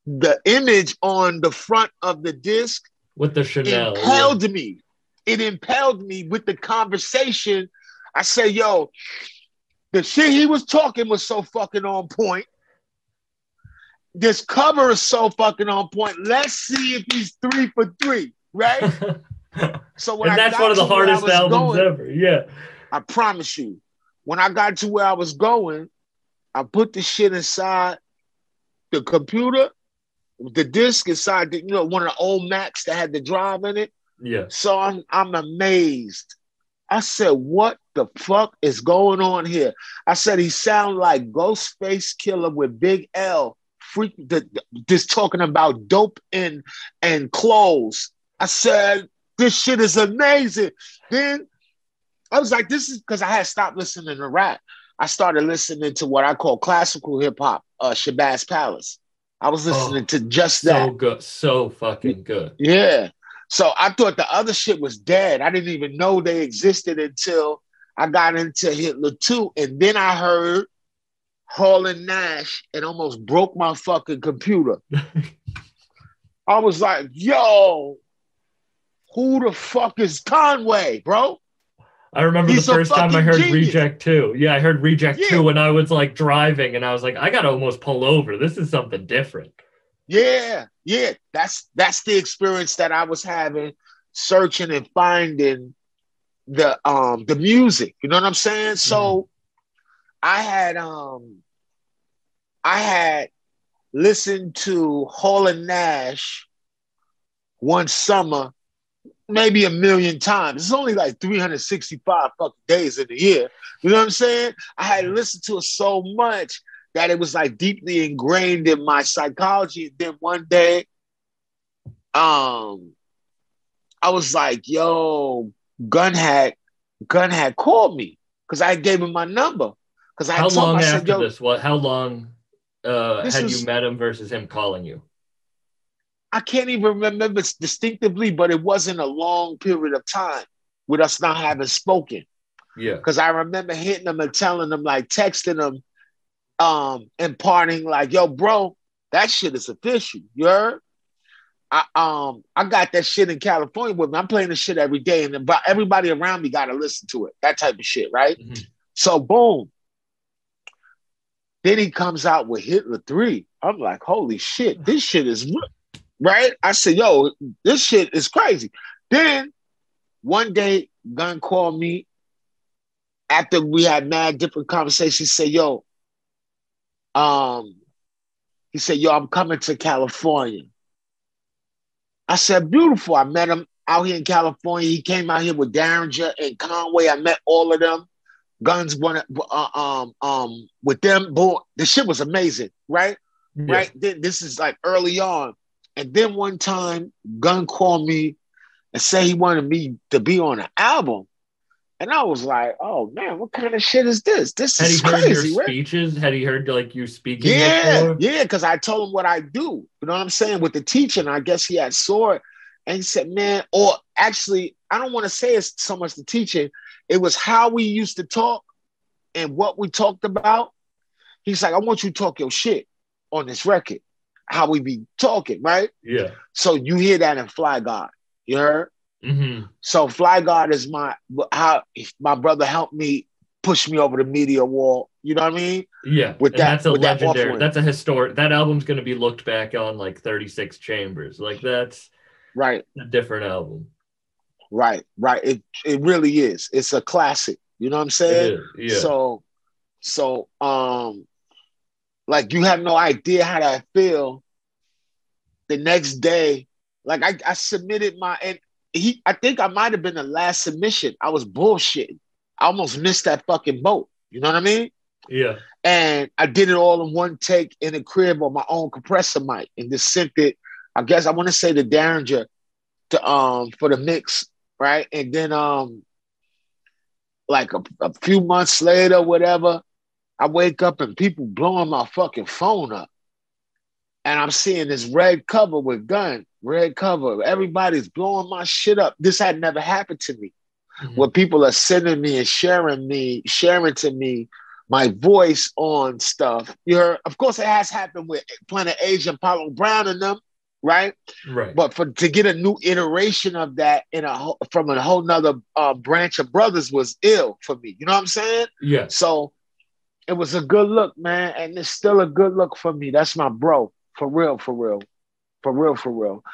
[SPEAKER 5] the image on the front of the disc
[SPEAKER 4] with the Chanel. yeah.
[SPEAKER 5] impelled me. It impelled me with the conversation. I say, yo, the shit he was talking was so fucking on point. This cover is so fucking on point. Let's see if he's three for three, right? (laughs) So when
[SPEAKER 4] and
[SPEAKER 5] I
[SPEAKER 4] that's
[SPEAKER 5] got
[SPEAKER 4] one of the
[SPEAKER 5] to where I
[SPEAKER 4] hardest
[SPEAKER 5] was
[SPEAKER 4] albums
[SPEAKER 5] going-
[SPEAKER 4] ever. Yeah.
[SPEAKER 5] I promise you, when I got to where I was going, I put the shit inside the computer, the disc inside the, you know, one of the old Macs that had the drive in it.
[SPEAKER 4] Yeah.
[SPEAKER 5] So I'm I'm amazed. I said, what the fuck is going on here? I said he sound like Ghostface Killah with Big L, freak the, the- just talking about dope and and clothes. I said, this shit is amazing. Then I was like, this is because I had stopped listening to rap. I started listening to what I call classical hip hop, uh Shabazz Palace. I was listening to just that.
[SPEAKER 4] So good. So fucking good.
[SPEAKER 5] Yeah. So I thought the other shit was dead. I didn't even know they existed until I got into Hitler 2. And then I heard Hall and Nash and almost broke my fucking computer. (laughs) I was like, yo, who the fuck is Conway, bro?
[SPEAKER 4] I remember
[SPEAKER 5] He's
[SPEAKER 4] the first time I heard
[SPEAKER 5] genius.
[SPEAKER 4] Reject 2. Yeah, I heard Reject
[SPEAKER 5] Yeah.
[SPEAKER 4] 2 when I was like driving and I was like, I gotta almost pull over. This is something different.
[SPEAKER 5] Yeah, yeah. That's that's the experience that I was having searching and finding the um the music. You know what I'm saying? So I had um I had listened to Hall and Nash one summer maybe a million times. It's only like 365 fucking days in the year. You know what I'm saying? I had listened to it so much that it was like deeply ingrained in my psychology. And then one day, um, I was like, yo, Gunn had Gunn had called me because I gave him my number. Because I
[SPEAKER 4] How
[SPEAKER 5] told him,
[SPEAKER 4] long
[SPEAKER 5] I said,
[SPEAKER 4] after
[SPEAKER 5] yo,
[SPEAKER 4] this? What how long uh had
[SPEAKER 5] was-
[SPEAKER 4] you met him versus him calling you?
[SPEAKER 5] I can't even remember distinctively, but it wasn't a long period of time with us not having spoken.
[SPEAKER 4] Yeah.
[SPEAKER 5] Because I remember hitting them and telling them, like texting them, um, imparting like, yo, bro, that shit is official. You heard? I um I got that shit in California with me. I'm playing the shit every day, and everybody around me gotta listen to it. That type of shit, right?
[SPEAKER 4] Mhm.
[SPEAKER 5] So boom. Then he comes out with Hitler 3. I'm like, holy shit, this shit is right. I said, yo, this shit is crazy. Then one day, Gunn called me after we had mad different conversations. Said, yo, um, he said, yo, I'm coming to California. I said, beautiful. I met him out here in California. He came out here with Daringer and Conway. I met all of them. Guns one uh, um um with them. Boy, the shit was amazing, right?
[SPEAKER 4] Yeah.
[SPEAKER 5] Right. Then this is like early on. And then one time, Gunn called me and said he wanted me to be on an album. And I was like, oh man, what kind of shit is this? This
[SPEAKER 4] Had he
[SPEAKER 5] is
[SPEAKER 4] heard
[SPEAKER 5] crazy,
[SPEAKER 4] your
[SPEAKER 5] right?
[SPEAKER 4] speeches? Had he heard like you speaking
[SPEAKER 5] Yeah,
[SPEAKER 4] before?
[SPEAKER 5] yeah, because I told him what I do. You know what I'm saying? With the teaching, I guess he had saw it and he said, man, or actually, I don't want to say it's so much the teaching, it was how we used to talk and what we talked about. He's like, I want you to talk your shit on this record, how we be talking, right?
[SPEAKER 4] Yeah.
[SPEAKER 5] So you hear that in Fly God. You heard?
[SPEAKER 4] Hmm
[SPEAKER 5] So Fly God is my how my brother helped me push me over the media wall. You know what I mean?
[SPEAKER 4] Yeah.
[SPEAKER 5] With
[SPEAKER 4] and
[SPEAKER 5] that-
[SPEAKER 4] that's a
[SPEAKER 5] with that
[SPEAKER 4] legendary.
[SPEAKER 5] offering.
[SPEAKER 4] that's a historic. That album's gonna be looked back on like 36 chambers. Like that's
[SPEAKER 5] Right.
[SPEAKER 4] a different album.
[SPEAKER 5] Right, right. It it really is. It's a classic. You know what I'm saying?
[SPEAKER 4] Yeah.
[SPEAKER 5] So so um like you have no idea how that feel the next day. Like I, I submitted my and he I think I might have been the last submission. I was bullshitting. I almost missed that fucking boat. You know what I mean?
[SPEAKER 4] yeah.
[SPEAKER 5] And I did it all in one take in a crib on my own compressor mic and just sent it. I guess I want to say the Daringer to um for the mix, right? And then um like a, a few months later, whatever, I wake up and people blowing my fucking phone up. And I'm seeing this red cover with Gunn, red cover. Everybody's blowing my shit up. This had never happened to me
[SPEAKER 4] Mhm.
[SPEAKER 5] where people are sending me and sharing me, sharing to me my voice on stuff. You heard, of course, it has happened with Planet Asia, Paulo Brown, and them. right?
[SPEAKER 4] Right.
[SPEAKER 5] But for to get a new iteration of that in a from a whole nother uh, branch of brothers was ill for me. You know what I'm saying?
[SPEAKER 4] yeah.
[SPEAKER 5] So it was a good look, man, and it's still a good look for me. That's my bro, for real, for real, for real, for real.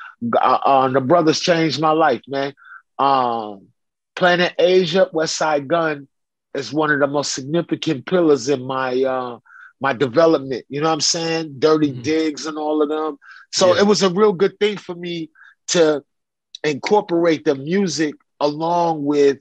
[SPEAKER 5] Uh, uh, the brothers changed my life, man. Um, Planet Asia, Westside Gunn is one of the most significant pillars in my uh, my development. You know what I'm saying? Dirty
[SPEAKER 4] Mhm.
[SPEAKER 5] digs and all of them. So
[SPEAKER 4] Yeah.
[SPEAKER 5] it was a real good thing for me to incorporate the music along with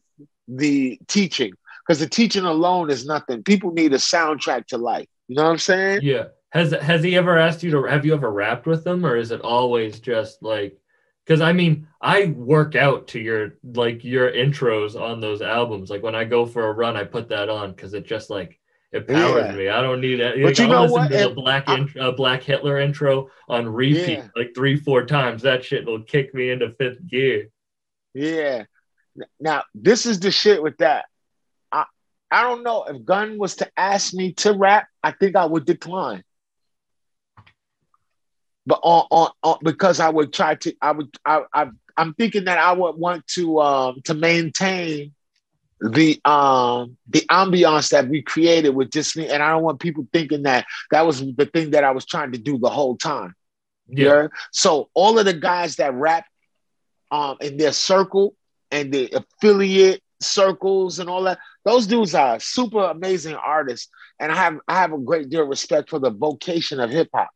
[SPEAKER 5] the teaching because the teaching alone is nothing. People need a soundtrack to life. You know what I'm saying?
[SPEAKER 4] Yeah. Has has he ever asked you to have you ever rapped with him or is it always just like because I mean I work out to your like your intros on those albums. Like when I go for a run, I put that on because it just like it powers
[SPEAKER 5] Yeah.
[SPEAKER 4] me. I don't need it.
[SPEAKER 5] But
[SPEAKER 4] Like,
[SPEAKER 5] you
[SPEAKER 4] I'll
[SPEAKER 5] know
[SPEAKER 4] listen
[SPEAKER 5] what?
[SPEAKER 4] To the black
[SPEAKER 5] I-
[SPEAKER 4] int- uh, Black Hitler intro on repeat
[SPEAKER 5] Yeah.
[SPEAKER 4] like three four times. That shit will kick me into fifth gear.
[SPEAKER 5] Yeah. Now this is the shit with that. I I don't know if Gunn was to ask me to rap, I think I would decline. But on on, on because I would try to I would I, I I'm thinking that I would want to um to maintain the um the ambiance that we created with just me and I don't want people thinking that that was the thing that I was trying to do the whole time.
[SPEAKER 4] Yeah.
[SPEAKER 5] Yeah. So all of the guys that rap um in their circle and the affiliate circles and all that, those dudes are super amazing artists. And I have I have a great deal of respect for the vocation of hip hop.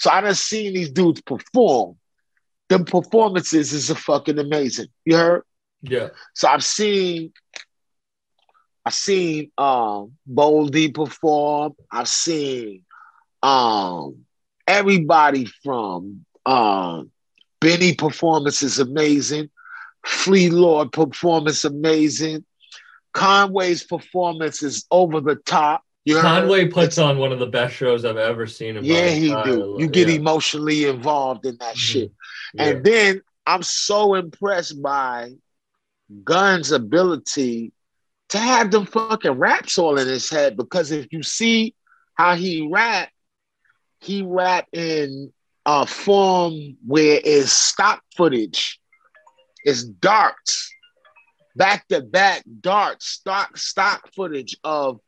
[SPEAKER 5] So I done seen these dudes perform. Them performances is a fucking amazing. You heard?
[SPEAKER 4] Yeah.
[SPEAKER 5] So I've seen I've seen um Boldy perform. I've seen um everybody from um Benny performance is amazing. Flee Lord performance amazing. Conway's performance is over the top. You heard?
[SPEAKER 4] Conway puts on one of the best shows I've ever seen in
[SPEAKER 5] Yeah, he do. You get
[SPEAKER 4] yeah.
[SPEAKER 5] emotionally involved in that
[SPEAKER 4] Mhm.
[SPEAKER 5] shit.
[SPEAKER 4] Yeah.
[SPEAKER 5] And then I'm so impressed by Gunn's ability to have them fucking raps all in his head because if you see how he rap, he rap in a form where it's stock footage, it's darts, back to back darts, stock stock footage of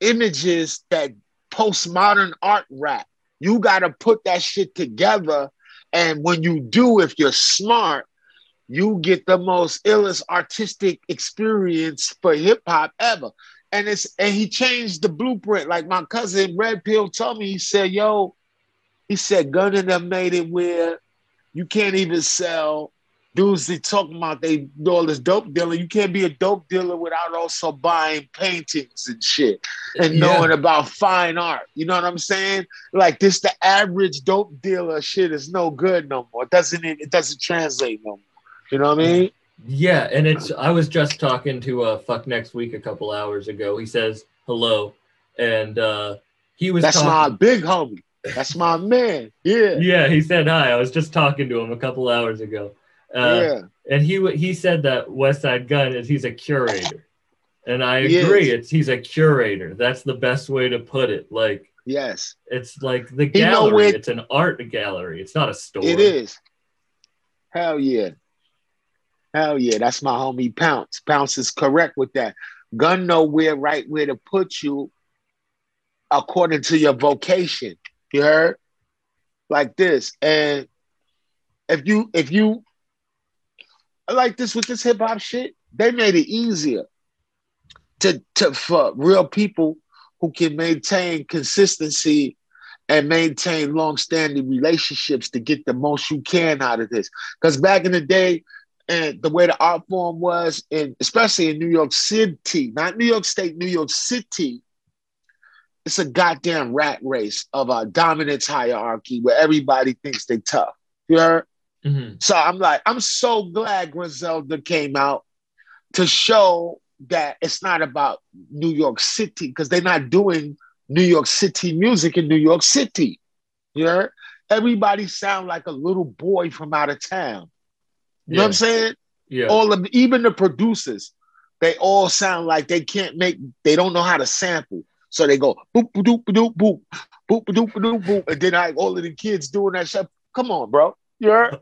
[SPEAKER 5] images that postmodern art rap. You got to put that shit together. And when you do, if you're smart, you get the most illest artistic experience for hip hop ever. And it's and he changed the blueprint. Like my cousin Red Pill told me, he said, "Yo," he said, "Gunn and them made it where you can't even sell dudes they talking about they do all this dope dealing. You can't be a dope dealer without also buying paintings and shit and
[SPEAKER 4] Yeah.
[SPEAKER 5] knowing about fine art. You know what I'm saying? Like this, the average dope dealer shit is no good no more. It doesn't it doesn't translate no more. You know what I mean?
[SPEAKER 4] Yeah, and it's I was just talking to uh fuck next week a couple hours ago. He says hello, and uh he was
[SPEAKER 5] That's my
[SPEAKER 4] talking.
[SPEAKER 5] big homie. That's my man. Yeah. (laughs)
[SPEAKER 4] yeah, he said hi. I was just talking to him a couple hours ago, uh,
[SPEAKER 5] yeah.
[SPEAKER 4] and he he said that West Side Gunn is he's a curator, and I agree. It's he's a curator. That's the best way to put it. Like
[SPEAKER 5] Yes.
[SPEAKER 4] it's like the
[SPEAKER 5] know
[SPEAKER 4] gallery. It's an art gallery. It's not a store.
[SPEAKER 5] It is. Hell yeah. Hell yeah. That's my homie Pounce. Pounce is correct with that. Gun know where right where to put you according to your vocation. You heard? Like this. And if you if you like this with this hip hop shit, they made it easier to, to for real people who can maintain consistency and maintain long-standing relationships to get the most you can out of this. Because back in the day, and the way the art form was, and especially in New York City, not New York State, New York City, it's a goddamn rat race of a dominance hierarchy where everybody thinks they tough. You heard?
[SPEAKER 4] Mhm.
[SPEAKER 5] So I'm like, I'm so glad Griselda came out to show that it's not about New York City because they're not doing New York City music in New York City. You heard? Everybody sound like a little boy from out of town. You know what I'm saying?
[SPEAKER 4] Yeah.
[SPEAKER 5] All of even the producers, they all sound like they can't make, they don't know how to sample. So they go boop doop doop boop, boop doop doop boop, and then like all of the kids doing that stuff. Come on, bro. You're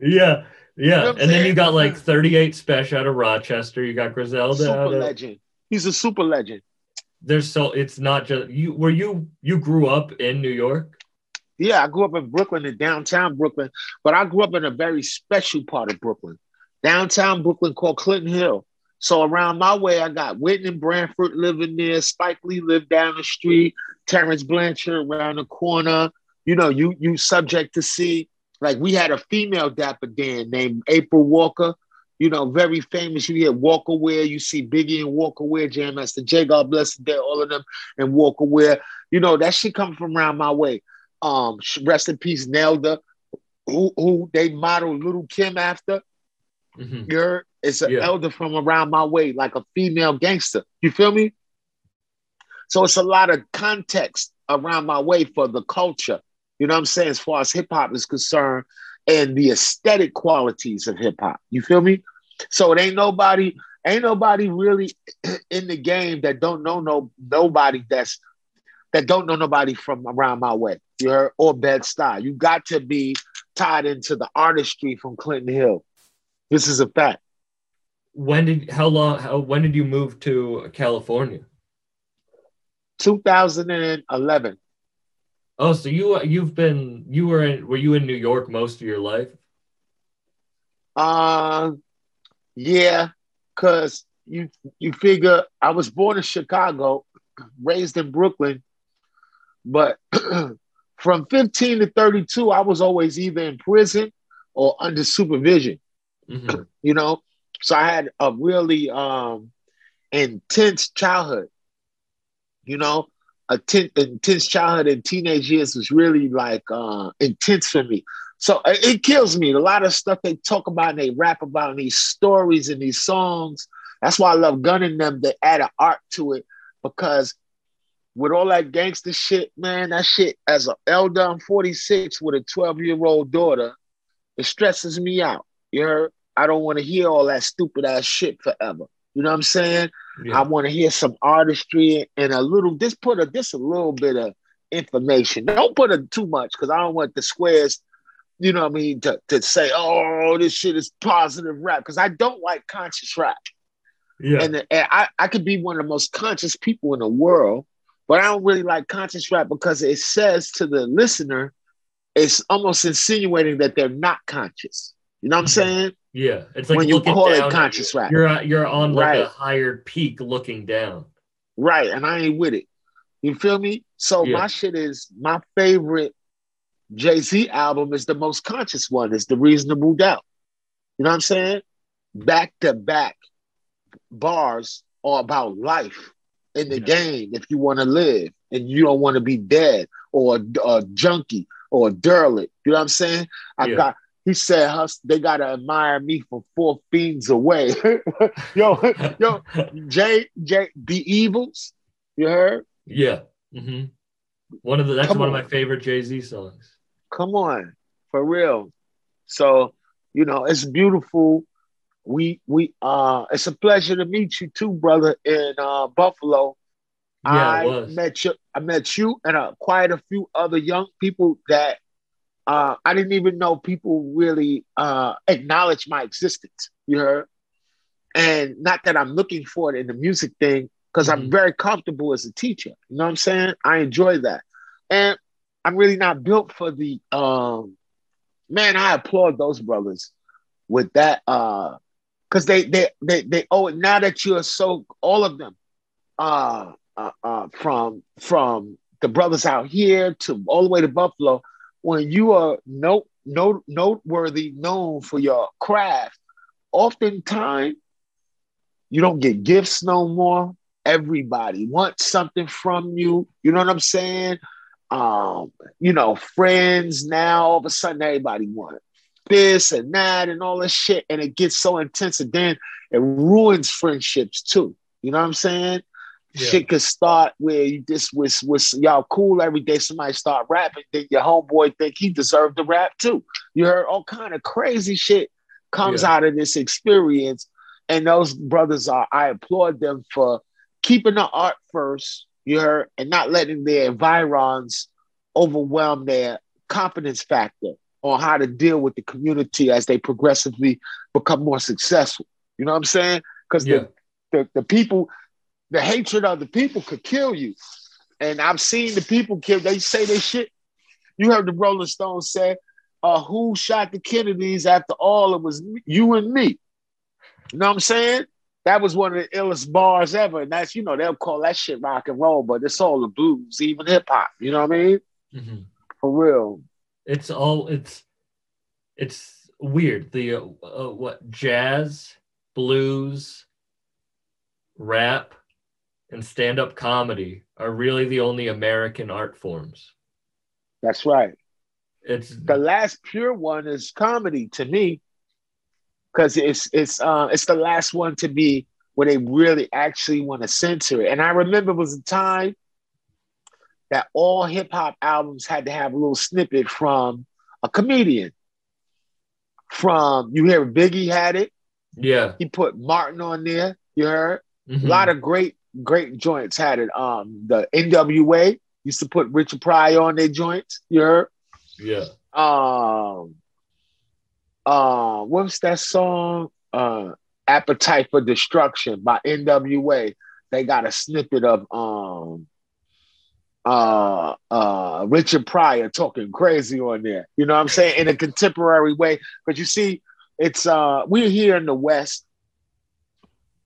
[SPEAKER 4] Yeah, yeah.
[SPEAKER 5] know
[SPEAKER 4] and then you got like 38 Spesh out of Rochester. You got Griselda
[SPEAKER 5] super
[SPEAKER 4] out of.
[SPEAKER 5] legend. He's a super legend.
[SPEAKER 4] There's so it's not just you. Were you you grew up in New York?
[SPEAKER 5] Yeah, I grew up in Brooklyn, in downtown Brooklyn, but I grew up in a very special part of Brooklyn, downtown Brooklyn called Clinton Hill. So around my way, I got Wynton and Branford living there. Spike Lee lived down the street. Terence Blanchard around the corner. You know, you you subject to see. Like we had a female Dapper Dan named April Walker. You know, very famous. You hear Walker Wear. You see Biggie and Walker Wear, Jam Master Jay, God bless them, all of them, and Walker Wear. You know, that shit come from around my way. Um, rest in peace, Nelda, who, who they modeled Little Kim after.
[SPEAKER 4] Mhm.
[SPEAKER 5] You heard? It's an
[SPEAKER 4] Yeah.
[SPEAKER 5] elder from around my way, like a female gangster. You feel me? So it's a lot of context around my way for the culture. You know what I'm saying? As far as hip hop is concerned and the aesthetic qualities of hip hop. You feel me? So it ain't nobody, ain't nobody really (clears throat) in the game that don't know no nobody that's that don't know nobody from around my way. You heard? Or Bed-Stuy. You got to be tied into the artistry from Clinton Hill. This is a fact.
[SPEAKER 4] When did how long? How when did you move to California?
[SPEAKER 5] 2011.
[SPEAKER 4] Oh, so you you've been you were in were you in New York most of your life?
[SPEAKER 5] Uh, yeah, cause you you figure I was born in Chicago, raised in Brooklyn, but (clears throat) from 15 to 32, I was always either in prison or under supervision.
[SPEAKER 4] Mhm. (clears throat)
[SPEAKER 5] You know, so I had a really um intense childhood. You know, a ten, intense childhood and teenage years was really like uh intense for me. So uh, it kills me. A lot of stuff they talk about and they rap about in these stories and these songs. That's why I love gunning them. They add an art to it because with all that gangster shit, man, that shit as an elder, I'm 46 with a 12 year old daughter, it stresses me out. You heard? I don't want to hear all that stupid ass shit forever. You know what I'm saying? I want to hear some artistry and a little. Just put a just a little bit of information. Don't put it too much because I don't want the squares. You know what I mean? To, to say, oh, this shit is positive rap because I don't like conscious rap.
[SPEAKER 4] yeah.
[SPEAKER 5] And, and I, I could be one of the most conscious people in the world, but I don't really like conscious rap because it says to the listener, it's almost insinuating that they're not conscious. You know what I'm saying?
[SPEAKER 4] Yeah, it's like
[SPEAKER 5] when you call it
[SPEAKER 4] down at
[SPEAKER 5] conscious rap.
[SPEAKER 4] You're on- you're on like a higher peak looking down.
[SPEAKER 5] Right. And I ain't with it. You feel me? So
[SPEAKER 4] Yeah.
[SPEAKER 5] my shit is my favorite Jay Z album is the most conscious one. It's the Reasonable Doubt. You know what I'm saying? Back to back bars are about life in the
[SPEAKER 4] Yeah.
[SPEAKER 5] game. If you want to live and you don't want to be dead or a, a junkie or a derelict, you know what I'm saying? I
[SPEAKER 4] Yeah.
[SPEAKER 5] got. He said, "Hus, they gotta admire me for four fiends away." (laughs) yo, yo, Jay, Jay, the evils. You heard?
[SPEAKER 4] yeah. hmm One of the that's
[SPEAKER 5] Come
[SPEAKER 4] one of my favorite Jay Z songs.
[SPEAKER 5] Come on, for real. So, you know, it's beautiful. We we uh it's a pleasure to meet you too, brother, in uh Buffalo.
[SPEAKER 4] Yeah,
[SPEAKER 5] I met you I met you and uh, quite a few other young people that uh I didn't even know people really uh acknowledge my existence. You heard? And not that I'm looking for it in the music thing, because I'm
[SPEAKER 4] Mhm.
[SPEAKER 5] very comfortable as a teacher. You know what I'm saying? I enjoy that. And I'm really not built for the um man, I applaud those brothers with that uh because they they they they owe it now that you're so all of them uh uh, uh from from the brothers out here to all the way to Buffalo when you are note note noteworthy known for your craft oftentimes you don't get gifts no more. Everybody wants something from you. You know what i'm saying? Um you know friends now all of a sudden everybody wants this and that and all this shit and it gets so intense and then it ruins friendships too. You know what i'm saying
[SPEAKER 4] Yeah.
[SPEAKER 5] shit could start where you just was was y'all cool every day somebody start rapping then your homeboy think he deserved to rap too you heard all kind of crazy shit comes
[SPEAKER 4] Yeah.
[SPEAKER 5] out of this experience and those brothers are i applaud them for keeping the art first you heard and not letting their environs overwhelm their confidence factor on how to deal with the community as they progressively become more successful. You know what I'm saying? Because
[SPEAKER 4] Yeah.
[SPEAKER 5] the, the the people, the hatred of the people could kill you. And I've seen the people kill, they say they shit. You heard the Rolling Stones say, uh, who shot the Kennedys after all? It was you and me. You know what I'm saying? That was one of the illest bars ever. And that's, you know, they'll call that shit rock and roll, but it's all the blues, even hip hop. You know what I mean?
[SPEAKER 4] Mhm.
[SPEAKER 5] For real.
[SPEAKER 4] It's all it's it's weird. The uh, uh, what jazz, blues, rap, and stand-up comedy are really the only American art forms.
[SPEAKER 5] That's right.
[SPEAKER 4] It's
[SPEAKER 5] The last pure one is comedy to me. Cause it's it's uh it's the last one to be where they really actually want to censor it. And I remember it was a time that all hip hop albums had to have a little snippet from a comedian. From you hear Biggie had it,
[SPEAKER 4] yeah.
[SPEAKER 5] he put Martin on there, you heard?
[SPEAKER 4] Mhm.
[SPEAKER 5] A lot of great, great joints had it. Um, the NWA used to put Richard Pryor on their joints, you heard?
[SPEAKER 4] yeah.
[SPEAKER 5] um uh what's that song uh appetite for destruction by nwa they got a snippet of um uh uh richard pryor talking crazy on there you know what i'm saying in a contemporary way but you see it's uh we're here in the west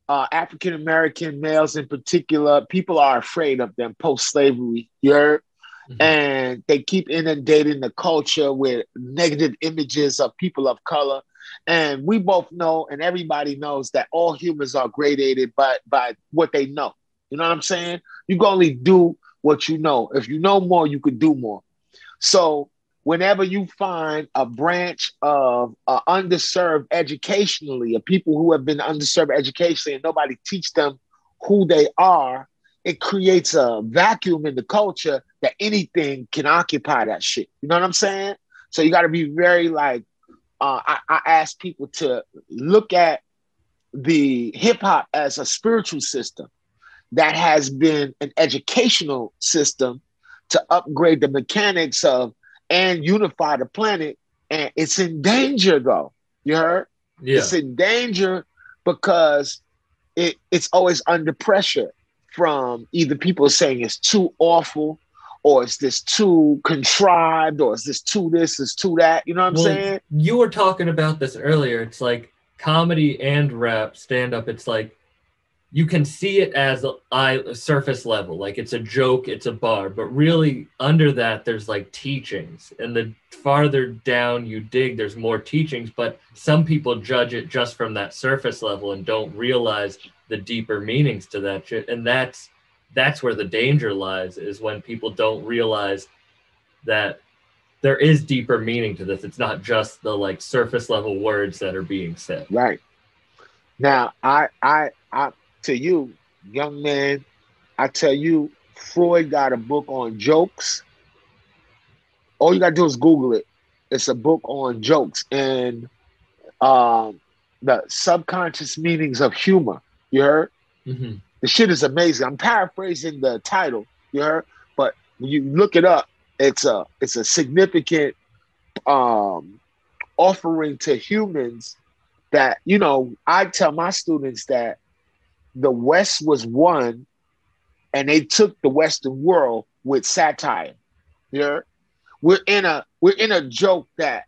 [SPEAKER 5] uh african american males in particular people are afraid of them post-slavery you heard
[SPEAKER 4] Mhm.
[SPEAKER 5] and they keep inundating the culture with negative images of people of color. And we both know, and everybody knows that all humans are gradated by, by what they know. You know what I'm saying? You can only do what you know. If you know more, you could do more. So whenever you find a branch of uh, underserved educationally, of people who have been underserved educationally, and nobody teach them who they are, it creates a vacuum in the culture that anything can occupy that shit. You know what I'm saying? So you got to be very like. Uh, I, I ask people to look at the hip hop as a spiritual system that has been an educational system to upgrade the mechanics of and unify the planet. And it's in danger, though. You heard?
[SPEAKER 4] Yeah.
[SPEAKER 5] It's in danger because it, it's always under pressure from either people saying it's too awful or is this too contrived or is this too this, is too that. You know what I'm
[SPEAKER 4] Well,
[SPEAKER 5] saying?
[SPEAKER 4] You were talking about this earlier. It's like comedy and rap stand up. It's like you can see it as a, a surface level, like it's a joke, it's a bar, but really under that there's like teachings, and the farther down you dig, there's more teachings. But some people judge it just from that surface level and don't realize the deeper meanings to that shit, and that's that's where the danger lies. Is when people don't realize that there is deeper meaning to this. It's not just the like surface level words that are being said.
[SPEAKER 5] Right. Now, I, I, I, to you, young man, I tell you, Freud got a book on jokes. All you gotta do is Google it. It's a book on jokes and um, the subconscious meanings of humor. You heard?
[SPEAKER 4] Mhm.
[SPEAKER 5] The shit is amazing. I'm paraphrasing the title, you heard? But when you look it up, it's a it's a significant um, offering to humans that you know. I tell my students that the West was one, and they took the Western world with satire. You heard? We're in a we're in a joke that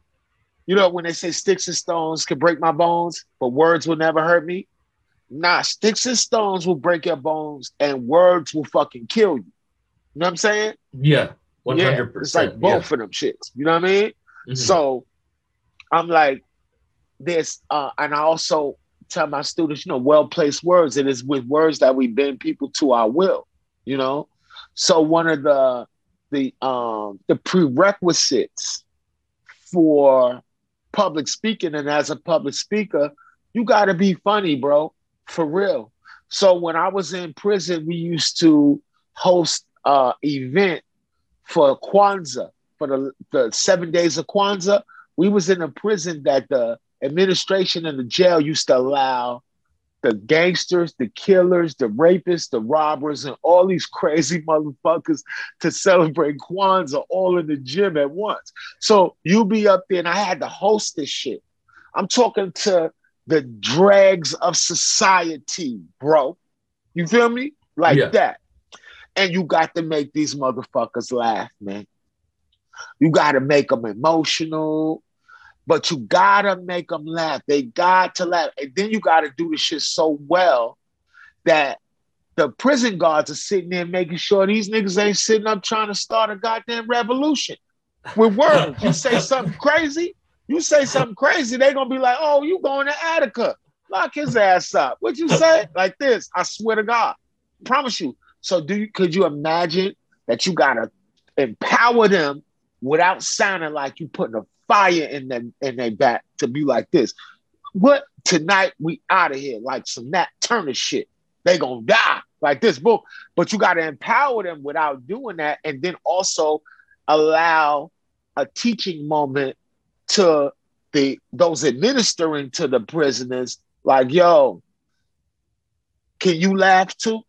[SPEAKER 5] you know when they say sticks and stones can break my bones, but words will never hurt me. Nah, sticks and stones will break your bones, and words will fucking kill you. You know what I'm saying?
[SPEAKER 4] Yeah, one
[SPEAKER 5] Yeah,
[SPEAKER 4] hundred
[SPEAKER 5] It's like
[SPEAKER 4] percent.
[SPEAKER 5] both of them shits. You know what I mean?
[SPEAKER 4] Mhm.
[SPEAKER 5] So I'm like, this, uh, and I also tell my students, you know, well placed words. It is with words that we bend people to our will, you know. So one of the the um the prerequisites for public speaking, and as a public speaker, you gotta be funny, bro, for real. So when I was in prison, we used to host uh event for Kwanzaa, for the, the seven days of Kwanzaa. We was in a prison that the administration in the jail used to allow the gangsters, the killers, the rapists, the robbers, and all these crazy (laughs) motherfuckers to celebrate Kwanzaa all in the gym at once. So you be up there, and I had to host this shit. I'm talking to the dregs of society, bro. You feel me? Like
[SPEAKER 4] Yeah.
[SPEAKER 5] that. And you got to make these motherfuckers laugh, man. You got to make them emotional, but you got to make them laugh. They got to laugh. And then you got to do the shit so well that the prison guards are sitting there making sure these niggas ain't sitting up trying to start a goddamn revolution with words. you say (laughs) something crazy, you say something crazy, they to be like, oh, you going to Attica. Lock his ass up. What you say? Like this. I swear to God. Promise you. So do you could you imagine that you gotta empower them without sounding like you putting a fire in them in their back to be like this? What tonight we out of here like some Nat Turner shit. They gonna die like this book, but you gotta empower them without doing that, and then also allow a teaching moment to the those administering to the prisoners, like, yo, can you laugh too?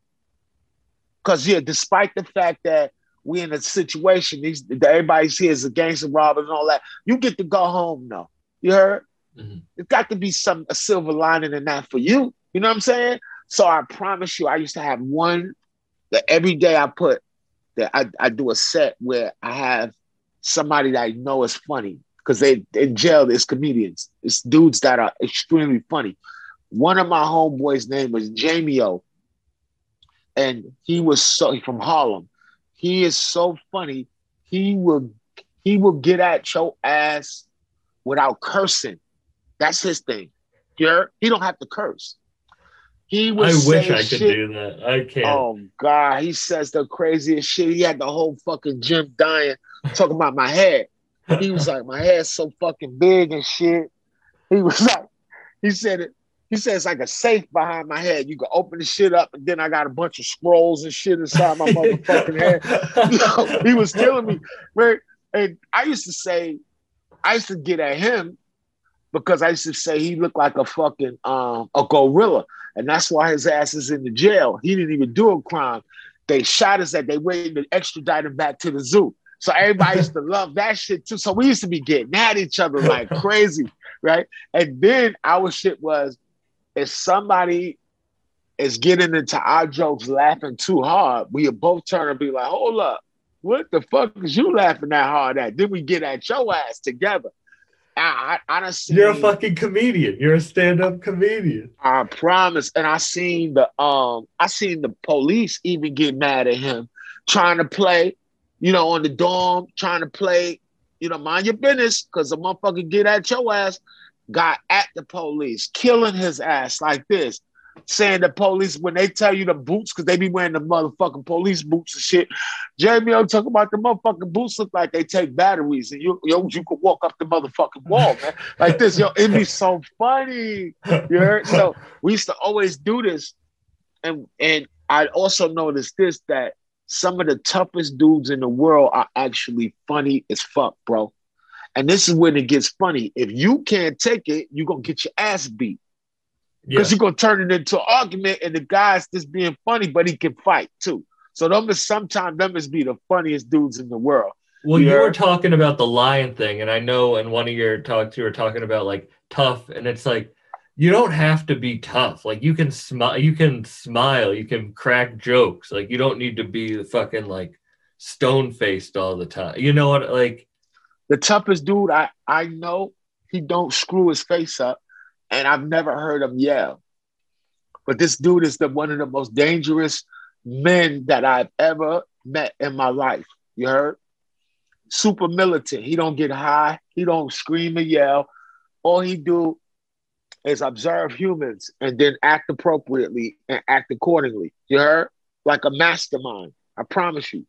[SPEAKER 5] Because yeah, despite the fact that we're in a situation, these everybody's here is a gangster robbers and all that, you get to go home though. You heard?
[SPEAKER 4] Mhm.
[SPEAKER 5] It's got to be some a silver lining in that for you. You know what I'm saying? So I promise you, I used to have one that every day I put that I, I do a set where I have somebody that I know is funny because they in jail is comedians. It's dudes that are extremely funny. One of my homeboys' name was Jamie O. And he was so from Harlem. He is so funny. He will he will get at your ass without cursing. That's his thing. You're, he don't have to curse. He will
[SPEAKER 4] I wish I could
[SPEAKER 5] shit
[SPEAKER 4] do that. I can't.
[SPEAKER 5] Oh God, he says the craziest shit. He had the whole fucking gym dying, talking about my head. He was like, my head's so fucking big and shit. He was (laughs) like, he said it. He says like a safe behind my head. You can open the shit up, and then I got a bunch of scrolls and shit inside my motherfucking head. (laughs) Yo, he was killing me. Right? And I used to say, I used to get at him because I used to say he looked like a fucking um a gorilla. And that's why his ass is in the jail. He didn't even do a crime. They shot us that they waited to extradite him back to the zoo. So everybody used to love that shit too. So we used to be getting at each other like (laughs) crazy, right? And then our shit was if somebody is getting into our jokes laughing too hard, we both turn and be like, hold up, what the fuck is you laughing that hard at? Then we get at your ass together. I, I, I done seen,
[SPEAKER 4] You're a fucking comedian. You're a stand-up comedian.
[SPEAKER 5] I promise. And I seen the um, I seen the police even get mad at him, trying to play, you know, on the dorm, trying to play, you know, mind your business, because the motherfucker get at your ass, got at the police, killing his ass like this. Saying the police when they tell you the boots, because they be wearing the motherfucking police boots and shit. Jamie O talking about the motherfucking boots look like they take batteries, and you yo, you could walk up the motherfucking wall, man. Like this, yo, it'd be so funny. You heard? So we used to always do this. And and I also noticed this that some of the toughest dudes in the world are actually funny as fuck, bro. And this is when it gets funny. If you can't take it, you're gonna get your ass beat.
[SPEAKER 4] Yeah.
[SPEAKER 5] Because you're gonna turn it into an argument, and the guy's just being funny, but he can fight too. So them is sometimes them is be the funniest dudes in the world.
[SPEAKER 4] Well, you were talking about the lion thing, and I know in one of your talks you were talking about like tough, and it's like you don't have to be tough. Like you can smile, you can smile, you can crack jokes. Like you don't need to be fucking like stone faced all the time. You know what? Like
[SPEAKER 5] The toughest dude I I know, he don't screw his face up, and I've never heard him yell. But this dude is the one of the most dangerous men that I've ever met in my life. You heard? Super militant. He don't get high. He don't scream or yell. All he do is observe humans and then act appropriately and act accordingly. You heard? Like a mastermind. I promise you.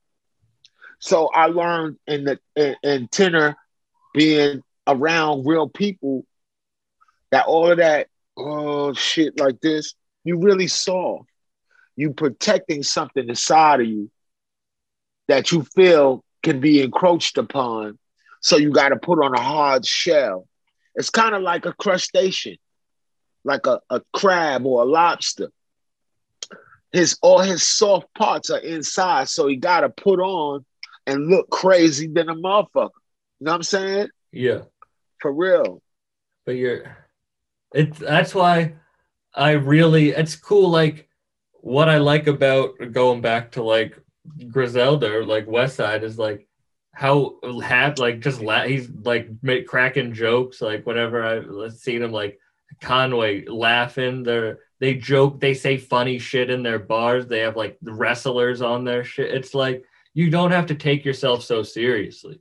[SPEAKER 5] So I learned in the in, in tenor being around real people that all of that oh shit like this you really saw. You protecting something inside of you that you feel can be encroached upon. So you got to put on a hard shell. It's kind of like a crustacean like a, a crab or a lobster. His all his soft parts are inside, so he gotta put on and look crazy than a motherfucker. You know what I'm saying?
[SPEAKER 4] Yeah.
[SPEAKER 5] For real.
[SPEAKER 4] but you're it's that's why i really it's cool like what i like about going back to like griselda or like west side is like how had like just la- he's like make cracking jokes like whenever i've seen him like conway laughing they're they joke they say funny shit in their bars they have like wrestlers on their shit it's like you don't have to take yourself so seriously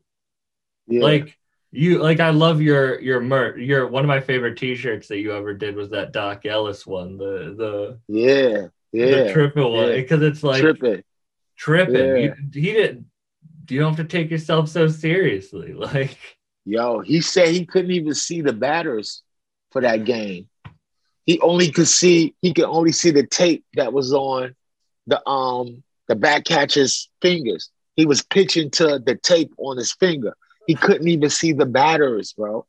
[SPEAKER 5] Yeah.
[SPEAKER 4] like you like i love your your merch your one of my favorite t-shirts that you ever did was that doc ellis one the the
[SPEAKER 5] yeah. Yeah.
[SPEAKER 4] the triple one
[SPEAKER 5] yeah.
[SPEAKER 4] because it's like
[SPEAKER 5] Tripping.
[SPEAKER 4] tripping
[SPEAKER 5] Yeah.
[SPEAKER 4] you, he didn't you don't have to take yourself so seriously (laughs) like
[SPEAKER 5] Yo, he said he couldn't even see the batters for that game. He only could see he could only see the tape that was on the um the back catcher's fingers. He was pitching to the tape on his finger. He couldn't even see the batters, bro.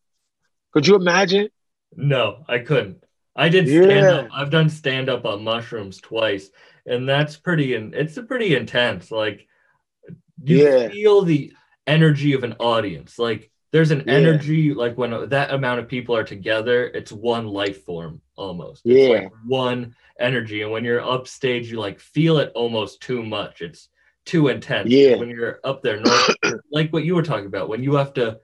[SPEAKER 5] Could you imagine?
[SPEAKER 4] no i couldn't i did stand
[SPEAKER 5] Yeah.
[SPEAKER 4] up i've done stand up on mushrooms twice and that's pretty and it's a pretty intense like you
[SPEAKER 5] Yeah.
[SPEAKER 4] feel the energy of an audience like there's an
[SPEAKER 5] Yeah.
[SPEAKER 4] energy like when that amount of people are together it's one life form almost
[SPEAKER 5] Yeah.
[SPEAKER 4] like one energy and when you're upstage you like feel it almost too much it's too intense
[SPEAKER 5] Yeah.
[SPEAKER 4] when you're up there north, (coughs) like what you were talking about when you have to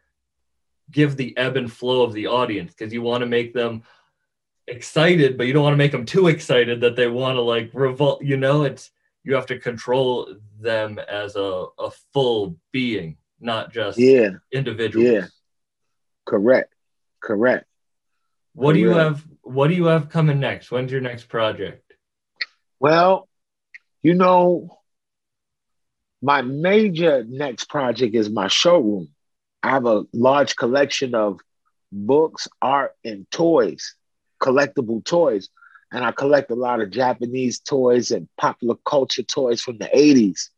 [SPEAKER 4] give the ebb and flow of the audience because you want to make them excited but you don't want to make them too excited that they want to like revolt you know it's you have to control them as a, a full being not just
[SPEAKER 5] Yeah,
[SPEAKER 4] individuals
[SPEAKER 5] Yeah. correct. Correct.
[SPEAKER 4] what do you have what do you have coming next when's your next project
[SPEAKER 5] Well, you know, my major next project is my showroom. I have a large collection of books, art, and toys, collectible toys. And I collect a lot of Japanese toys and popular culture toys from the 80s.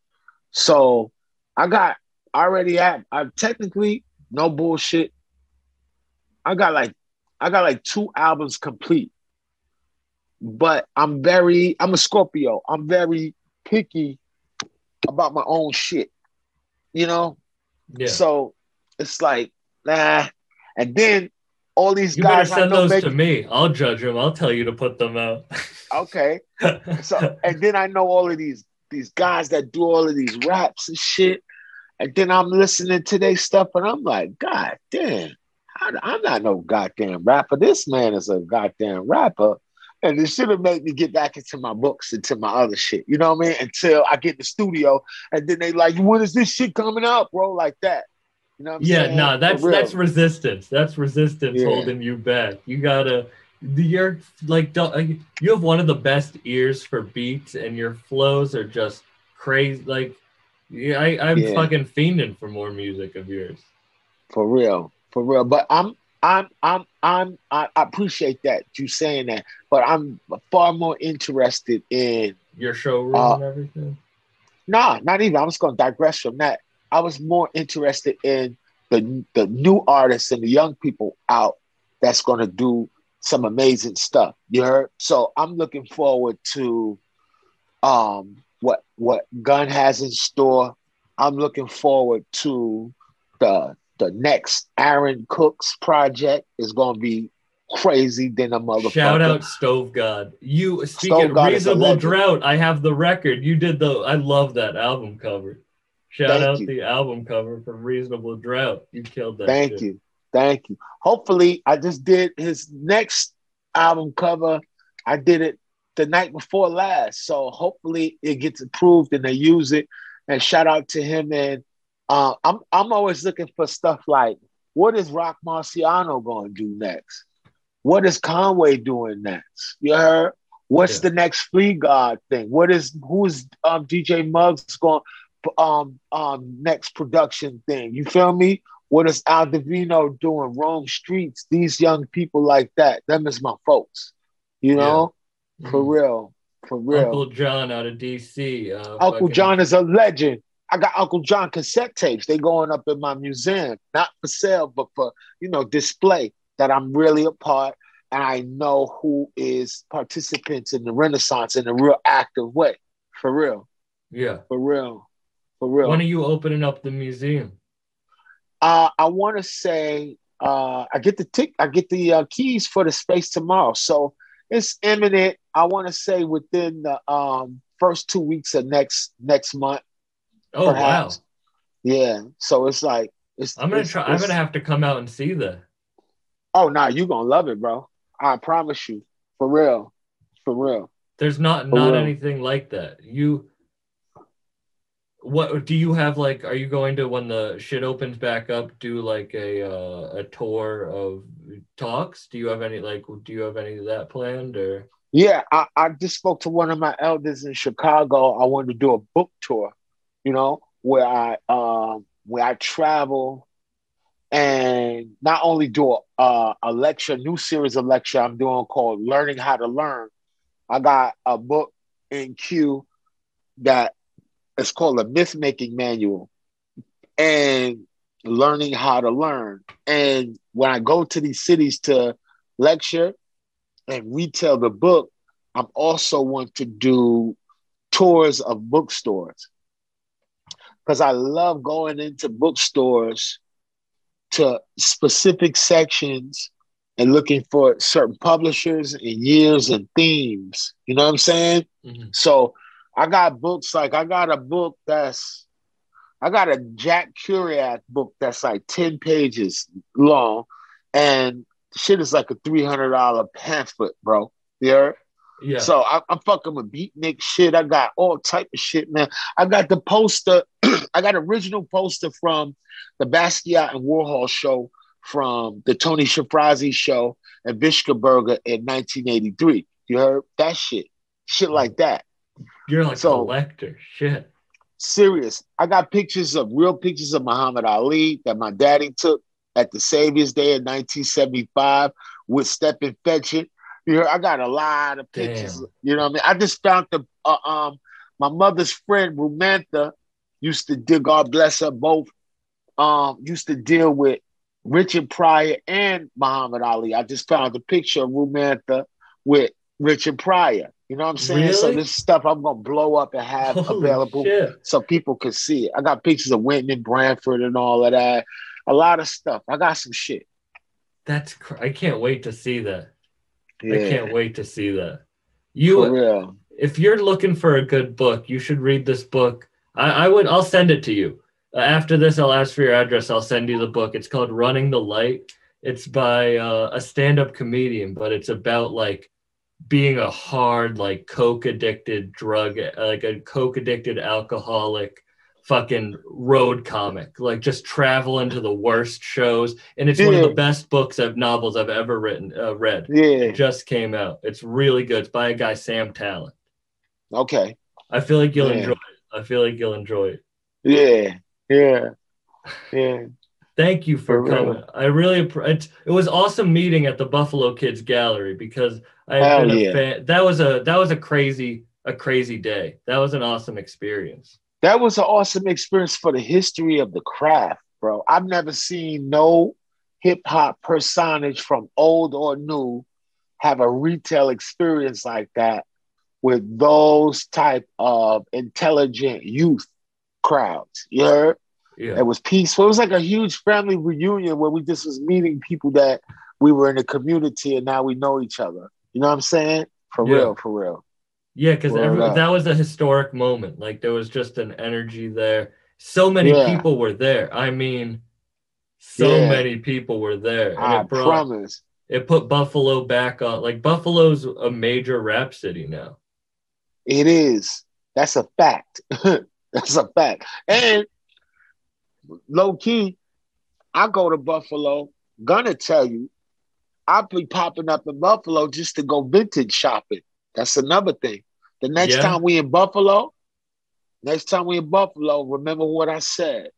[SPEAKER 5] So I got I already have I technically no bullshit. I got like I got like two albums complete but I'm very, I'm a Scorpio. I'm very picky about my own shit, you know?
[SPEAKER 4] yeah
[SPEAKER 5] So it's like, nah. And then all these
[SPEAKER 4] you better
[SPEAKER 5] guys I
[SPEAKER 4] send those
[SPEAKER 5] make,
[SPEAKER 4] to me i'll judge them i'll tell you to put them out
[SPEAKER 5] okay. (laughs) So, and then I know all of these, these guys that do all of these raps and shit. And then I'm listening to their stuff and I'm like, God damn, I, I'm not no goddamn rapper. This man is a goddamn rapper. And it should have made me get back into my books, into my other shit. You know what I mean? Until I get in the studio and then they like, when is this shit coming out, bro? Like that. You know what I'm
[SPEAKER 4] yeah
[SPEAKER 5] saying?
[SPEAKER 4] no that's that's resistance that's resistance
[SPEAKER 5] Yeah.
[SPEAKER 4] holding you back you gotta you're like, you have one of the best ears for beats and your flows are just crazy like yeah I, i'm
[SPEAKER 5] Yeah.
[SPEAKER 4] fucking fiending for more music of yours
[SPEAKER 5] For real. For real. But I'm I'm I'm I'm I appreciate that you saying that, but I'm far more interested in
[SPEAKER 4] your showroom
[SPEAKER 5] Uh,
[SPEAKER 4] and everything
[SPEAKER 5] Nah, not even. I'm just going to digress from that. I was more interested in the the new artists and the young people out that's going to do some amazing stuff. You heard? So I'm looking forward to um what what Gunn has in store. I'm looking forward to the the next Aaron Cooks project is going to be crazy than a motherfucker.
[SPEAKER 4] shout out stove god you speaking
[SPEAKER 5] God
[SPEAKER 4] reasonable drought i have the record you did the i love that album cover shout
[SPEAKER 5] Thank
[SPEAKER 4] out
[SPEAKER 5] you.
[SPEAKER 4] the album cover for reasonable drought you killed that
[SPEAKER 5] Thank
[SPEAKER 4] shit.
[SPEAKER 5] you. Thank you. Hopefully, I just did his next album cover. I did it the night before last. So hopefully it gets approved and they use it. And shout out to him. And uh, I'm I'm always looking for stuff like what is Roc Marciano going to do next? What is Conway doing next? You heard? What's
[SPEAKER 4] Yeah.
[SPEAKER 5] the next Flea God thing? What is who's um, DJ Muggs going um um next production thing? You feel me? What is Al Divino doing? Rome Streetz, these young people like that. Them is my folks. You know, for
[SPEAKER 4] Mhm.
[SPEAKER 5] real, for real.
[SPEAKER 4] Uncle John out of DC. Uh,
[SPEAKER 5] Uncle John is a legend. I got Uncle John cassette tapes. They going up in my museum, not for sale, but for you know display. That I'm really a part. and I know who is participants in the Renaissance in a real active way. For real.
[SPEAKER 4] Yeah.
[SPEAKER 5] For real. For real.
[SPEAKER 4] When are you opening up the museum?
[SPEAKER 5] Uh, I want to say uh, I get the tick, I get the uh, keys for the space tomorrow, so it's imminent. I want to say within the um, first two weeks of next next month.
[SPEAKER 4] Oh
[SPEAKER 5] Perhaps.
[SPEAKER 4] wow.
[SPEAKER 5] Yeah, so it's like it's.
[SPEAKER 4] I'm gonna
[SPEAKER 5] it's-
[SPEAKER 4] try. I'm gonna have to come out and see the.
[SPEAKER 5] Oh no, you gonna love it, bro. I promise you, for real, for real.
[SPEAKER 4] There's not
[SPEAKER 5] For
[SPEAKER 4] not
[SPEAKER 5] real.
[SPEAKER 4] anything like that. You. What do you have like? Are you going to when the shit opens back up? Do like a uh, a tour of talks? Do you have any like? Do you have any of that planned or?
[SPEAKER 5] Yeah, I, I just spoke to one of my elders in Chicago. I wanted to do a book tour, you know, where I um where I travel and not only do a, uh, a lecture, new series of lecture I'm doing called Learning How to Learn. I got a book in queue that is called a myth making manual and learning how to learn. And when I go to these cities to lecture and retell the book, I'm also want to do tours of bookstores because I love going into bookstores to specific sections and looking for certain publishers and years and themes. You know what I'm saying?
[SPEAKER 4] Mhm.
[SPEAKER 5] So I got books like I got a book that's I got a Jack Kerouac book that's like 10 pages long and shit is like a $300 pamphlet, bro. You heard?
[SPEAKER 4] Yeah.
[SPEAKER 5] So I, I'm fucking with beatnik shit. I got all type of shit, man. I got the poster. (clears throat) I got original poster from the Basquiat and Warhol show from the Tony Shafrazi show at Bischofberger in 1983. You heard that shit? Shit like mm-hmm. that.
[SPEAKER 4] You're like
[SPEAKER 5] so-
[SPEAKER 4] a collector. Shit.
[SPEAKER 5] Serious. I got pictures of real pictures of Muhammad Ali that my daddy took at the Savior's Day in 1975 with Stepin Fetchit. You heard, I got a lot of pictures.
[SPEAKER 4] Damn.
[SPEAKER 5] You know what I mean? I just found the uh, um my mother's friend Rumantha used to deal, God bless her both, um, used to deal with Richard Pryor and Muhammad Ali. I just found a picture of Rumantha with Richard Pryor. You know what I'm saying? So this stuff I'm gonna blow up and have
[SPEAKER 4] Holy
[SPEAKER 5] available
[SPEAKER 4] shit.
[SPEAKER 5] so people can see it. I got pictures of Wynton and Branford and all of that. A lot of stuff. I got some shit.
[SPEAKER 4] That's cr- I can't wait to see that. I can't wait to see that. You if you're looking for a good book, you should read this book. I, I would I'll send it to you. Uh, after this, I'll ask for your address. I'll send you the book. It's called Running the Light. It's by uh, a stand-up comedian, but it's about like being a hard, like coke addicted drug, like a coke addicted alcoholic, fucking road comic, like just traveling to the worst shows. And it's one of the best books of novels I've ever written, uh, read.
[SPEAKER 5] Yeah.
[SPEAKER 4] It just came out. It's really good. It's by a guy, Sam Tallent.
[SPEAKER 5] Okay.
[SPEAKER 4] I feel like you'll
[SPEAKER 5] Yeah.
[SPEAKER 4] enjoy it. I feel like you'll enjoy it.
[SPEAKER 5] Yeah. Yeah. Yeah.
[SPEAKER 4] Thank you for
[SPEAKER 5] For real.
[SPEAKER 4] coming. I really it, it was awesome meeting at the Buffalo Kids Gallery because I had
[SPEAKER 5] Hell
[SPEAKER 4] been a
[SPEAKER 5] yeah.
[SPEAKER 4] fan. That was a that was a crazy a crazy day. That was an awesome experience.
[SPEAKER 5] That was an awesome experience for the history of the craft, bro. I've never seen no hip hop personage from old or new have a retail experience like that with those type of intelligent youth crowds. You heard?
[SPEAKER 4] Yeah.
[SPEAKER 5] It was peaceful. It was like a huge family reunion where we just was meeting people that we were in the community and now we know each other. You know what I'm saying? For
[SPEAKER 4] Yeah.
[SPEAKER 5] real, for real.
[SPEAKER 4] Yeah, because that was a historic moment. Like there was just an energy there. So many
[SPEAKER 5] Yeah.
[SPEAKER 4] people were there. I mean, so
[SPEAKER 5] Yeah.
[SPEAKER 4] many people were there. And
[SPEAKER 5] I
[SPEAKER 4] it brought
[SPEAKER 5] promise.
[SPEAKER 4] it put Buffalo back on. Like Buffalo's a major rap city now.
[SPEAKER 5] It is. That's a fact. (laughs) That's a fact. And low key, I go to Buffalo, gonna tell you, I'll be popping up in Buffalo just to go vintage shopping. That's another thing. The next
[SPEAKER 4] Yeah.
[SPEAKER 5] time we in Buffalo, next time we in Buffalo, remember what I said.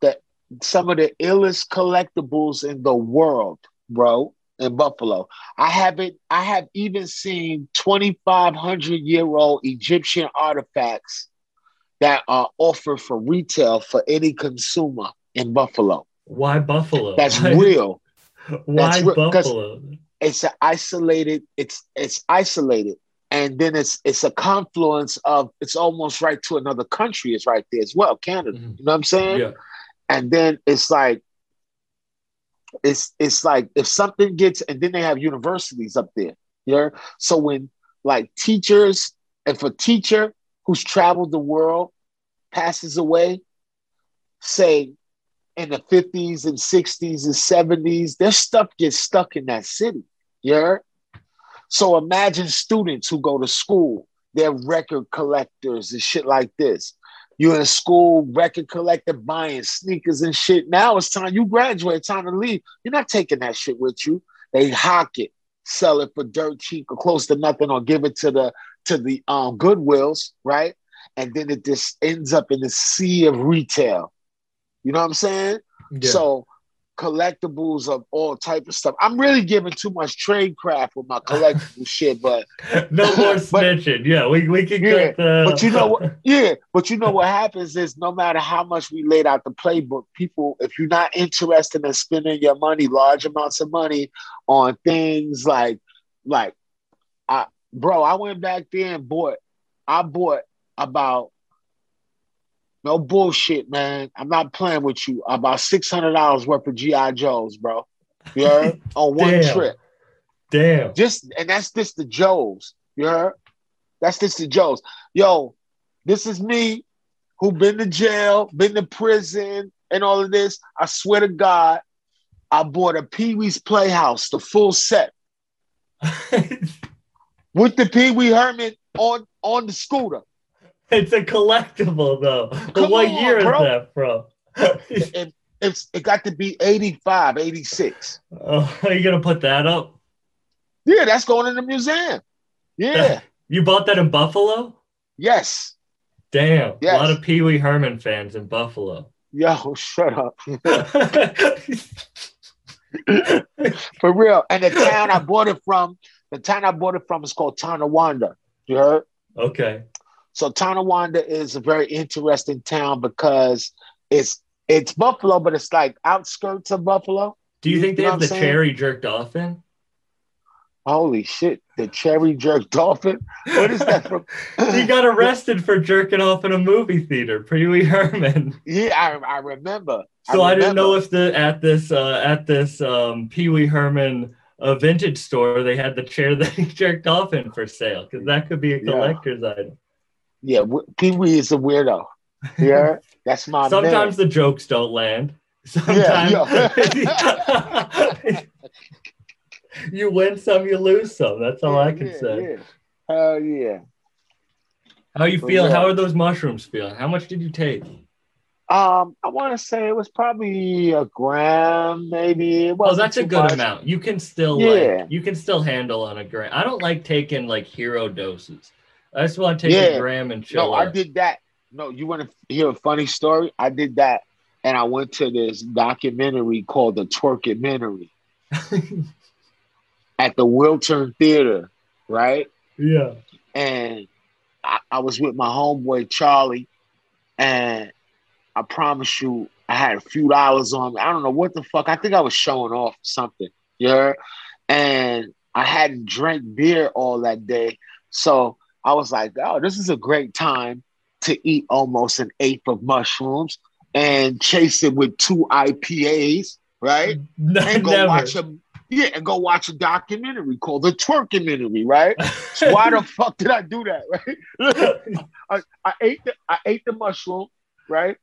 [SPEAKER 5] That some of the illest collectibles in the world, bro, in Buffalo. I haven't I have even seen 2,500 year old Egyptian artifacts that are offered for retail for any consumer in Buffalo.
[SPEAKER 4] Why Buffalo?
[SPEAKER 5] That's
[SPEAKER 4] Why-
[SPEAKER 5] real.
[SPEAKER 4] Why
[SPEAKER 5] That's re- 'cause-
[SPEAKER 4] Buffalo?
[SPEAKER 5] it's an isolated. It's it's isolated, and then it's it's a confluence of. It's almost right to another country. It's right there as well, Canada.
[SPEAKER 4] Mhm.
[SPEAKER 5] You know what I'm saying?
[SPEAKER 4] Yeah.
[SPEAKER 5] and then it's like it's it's like if something gets and then they have universities up there yeah so when like teachers and for teacher who's traveled the world passes away say in the 50s and 60s and 70s their stuff gets stuck in that city yeah so imagine students who go to school they're record collectors and shit like this you're in school, record collector, buying sneakers and shit. Now it's time you graduate, time to leave. You're not taking that shit with you. They hock it, sell it for dirt cheap or close to nothing, or give it to the to the um Goodwills, right? And then it just ends up in the sea of retail. You know what I'm saying?
[SPEAKER 4] Yeah.
[SPEAKER 5] So collectibles of all type of stuff. I'm really giving too much trade craft with my collectible (laughs) shit, but (laughs)
[SPEAKER 4] no more snitching. yeah, we, we can
[SPEAKER 5] Yeah,
[SPEAKER 4] get the.
[SPEAKER 5] but you know what? (laughs) Yeah, but you know what happens is no matter how much we laid out the playbook, people, if you're not interested in spending your money, large amounts of money on things like, like, bro, I went back there and bought, I bought about, no bullshit, man. I'm not playing with you. About six hundred dollars worth of GI Joes, bro. You heard? (laughs) on one
[SPEAKER 4] Damn.
[SPEAKER 5] trip.
[SPEAKER 4] Damn.
[SPEAKER 5] Just and that's just the Joes. You heard? That's just the Joes. Yo, this is me who been to jail, been to prison, and all of this. I swear to God, I bought a Pee Wee's Playhouse, the full set, (laughs) with the Pee Wee Herman on on the scooter.
[SPEAKER 4] it's a collectible though. But
[SPEAKER 5] Come
[SPEAKER 4] what
[SPEAKER 5] on,
[SPEAKER 4] year
[SPEAKER 5] bro.
[SPEAKER 4] is that from? (laughs)
[SPEAKER 5] And it's it got to be 85, 86.
[SPEAKER 4] oh, are you gonna put that up?
[SPEAKER 5] Yeah, that's going in the museum. Yeah. (laughs)
[SPEAKER 4] You bought that in Buffalo?
[SPEAKER 5] yes.
[SPEAKER 4] Damn.
[SPEAKER 5] Yes.
[SPEAKER 4] A lot of Pee Wee Herman fans in Buffalo.
[SPEAKER 5] Yo, shut up. (laughs) For real. And the town I bought it from, the town I bought it from is called Tonawanda. You heard?
[SPEAKER 4] okay.
[SPEAKER 5] So Tonawanda is a very interesting town because it's it's Buffalo, but it's like outskirts of Buffalo.
[SPEAKER 4] Do you think they
[SPEAKER 5] You know
[SPEAKER 4] have the
[SPEAKER 5] saying?
[SPEAKER 4] cherry jerked off in?
[SPEAKER 5] Holy shit, the cherry jerk (laughs) dolphin. What is that from? (laughs)
[SPEAKER 4] he got arrested for jerking off in a movie theater, Pee Wee Herman.
[SPEAKER 5] Yeah, I, I remember.
[SPEAKER 4] So I, didn't know if the at this uh, at this um, Pee Wee Herman uh, vintage store they had the chair that (laughs) he jerked off in for sale because that could be a
[SPEAKER 5] Yeah.
[SPEAKER 4] collector's item.
[SPEAKER 5] Yeah, Pee Wee is a weirdo. Yeah, (laughs) that's my
[SPEAKER 4] Sometimes
[SPEAKER 5] man.
[SPEAKER 4] the jokes don't land.
[SPEAKER 5] Yeah,
[SPEAKER 4] Sometimes (laughs) you win some, you lose some. That's all I can
[SPEAKER 5] Yeah,
[SPEAKER 4] say.
[SPEAKER 5] Yeah. Hell yeah.
[SPEAKER 4] How you feel? How are those mushrooms feeling? How much did you take?
[SPEAKER 5] Um, I want to say it was probably a gram, maybe. It
[SPEAKER 4] Oh, that's a good
[SPEAKER 5] much.
[SPEAKER 4] amount. You can still
[SPEAKER 5] Yeah.
[SPEAKER 4] like you can still handle on a gram. I don't like taking like hero doses. I just want to take
[SPEAKER 5] Yeah.
[SPEAKER 4] a gram and chill.
[SPEAKER 5] No, I did that. No, you want to hear a funny story? I did that, and I went to this documentary called The Twerkdocumentary (laughs) at the Wiltern Theater, right?
[SPEAKER 4] yeah.
[SPEAKER 5] and I, I was with my homeboy Charlie, and I promise you, I had a few dollars on me. I don't know what the fuck. I think I was showing off something, yeah. And I hadn't drank beer all that day, so I was like, "Oh, this is a great time to eat almost an eighth of mushrooms and chase it with two IPAs, right?" (laughs) And go
[SPEAKER 4] Never.
[SPEAKER 5] watch a yeah, and go watch a documentary called The Twerkdocumentary, right? So why the (laughs) fuck did I do that, right? (laughs) I, I ate the I ate the mushroom, right?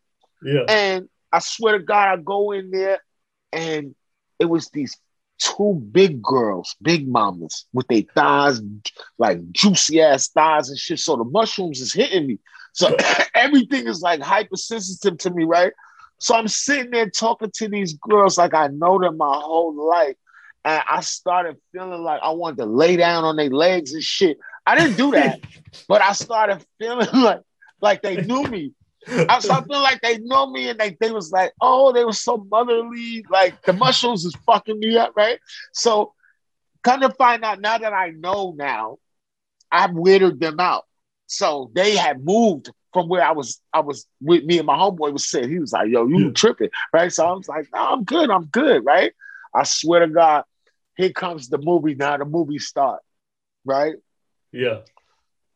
[SPEAKER 4] Yeah.
[SPEAKER 5] And I swear to God, I go in there, and it was these two big girls, big mamas, with their thighs like juicy ass thighs and shit. So the mushrooms is hitting me. So (laughs) everything is like hypersensitive to me, right? So I'm sitting there talking to these girls like I know them my whole life. And I started feeling like I wanted to lay down on their legs and shit. I didn't do that, (laughs) but I started feeling (laughs) like like they knew me. I started feeling like they know me and they, they was like, oh, they were so motherly. Like the mushrooms is fucking me up, right? So kind of find out now that I know now, I've weirded them out. So they had moved from where I was, I was with me and my homeboy was sitting. He was like, yo, you
[SPEAKER 4] Yeah.
[SPEAKER 5] tripping, right? So I was like, no, I'm good, I'm good, right? I swear to God, here comes the movie. Now the movie start, right?
[SPEAKER 4] Yeah.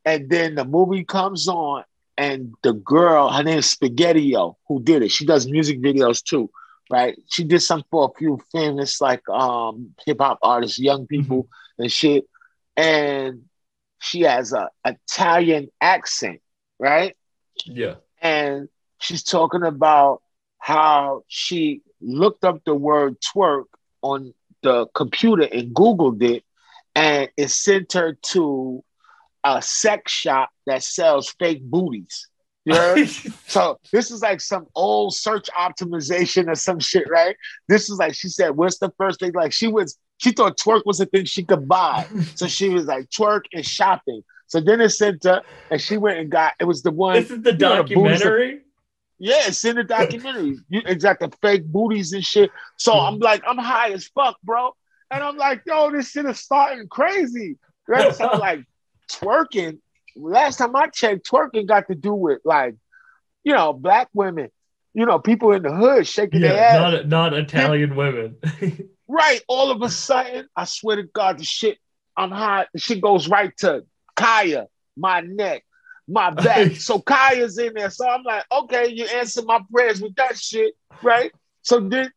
[SPEAKER 5] And then the movie comes on, and the girl, her name's Spaghettio, who did it. She does music videos too, right? She did some for a few famous like um hip hop artists, young people and shit. And she has a Italian accent, right?
[SPEAKER 4] Yeah.
[SPEAKER 5] and she's talking about how she looked up the word twerk on the computer and googled it and it sent her to a sex shop that sells fake booties you heard? (laughs) so this is like some old search optimization or some shit right this is like she said what's the first thing like she was she thought twerk was a thing she could buy so she was like twerk and shopping so then it sent her and she went and got it was the one
[SPEAKER 4] this is the
[SPEAKER 5] you know, the booties that-
[SPEAKER 4] documentary.
[SPEAKER 5] yeah, it's in the documentary. You exactly fake booties and shit. So. I'm like, I'm high as fuck, bro. And I'm like, yo, this shit is starting crazy. Right? So I'm (laughs) like twerking. Last time I checked, twerking got to do with like, you know, black women, you know, people in the hood shaking their ass.
[SPEAKER 4] Not not Italian women. (laughs)
[SPEAKER 5] Right. All of a sudden, I swear to God, the shit, I'm high. The shit goes right to Kaya, my neck, my back. (laughs) so Kaya's in there. So I'm like, okay, you answer my prayers with that shit, right? So then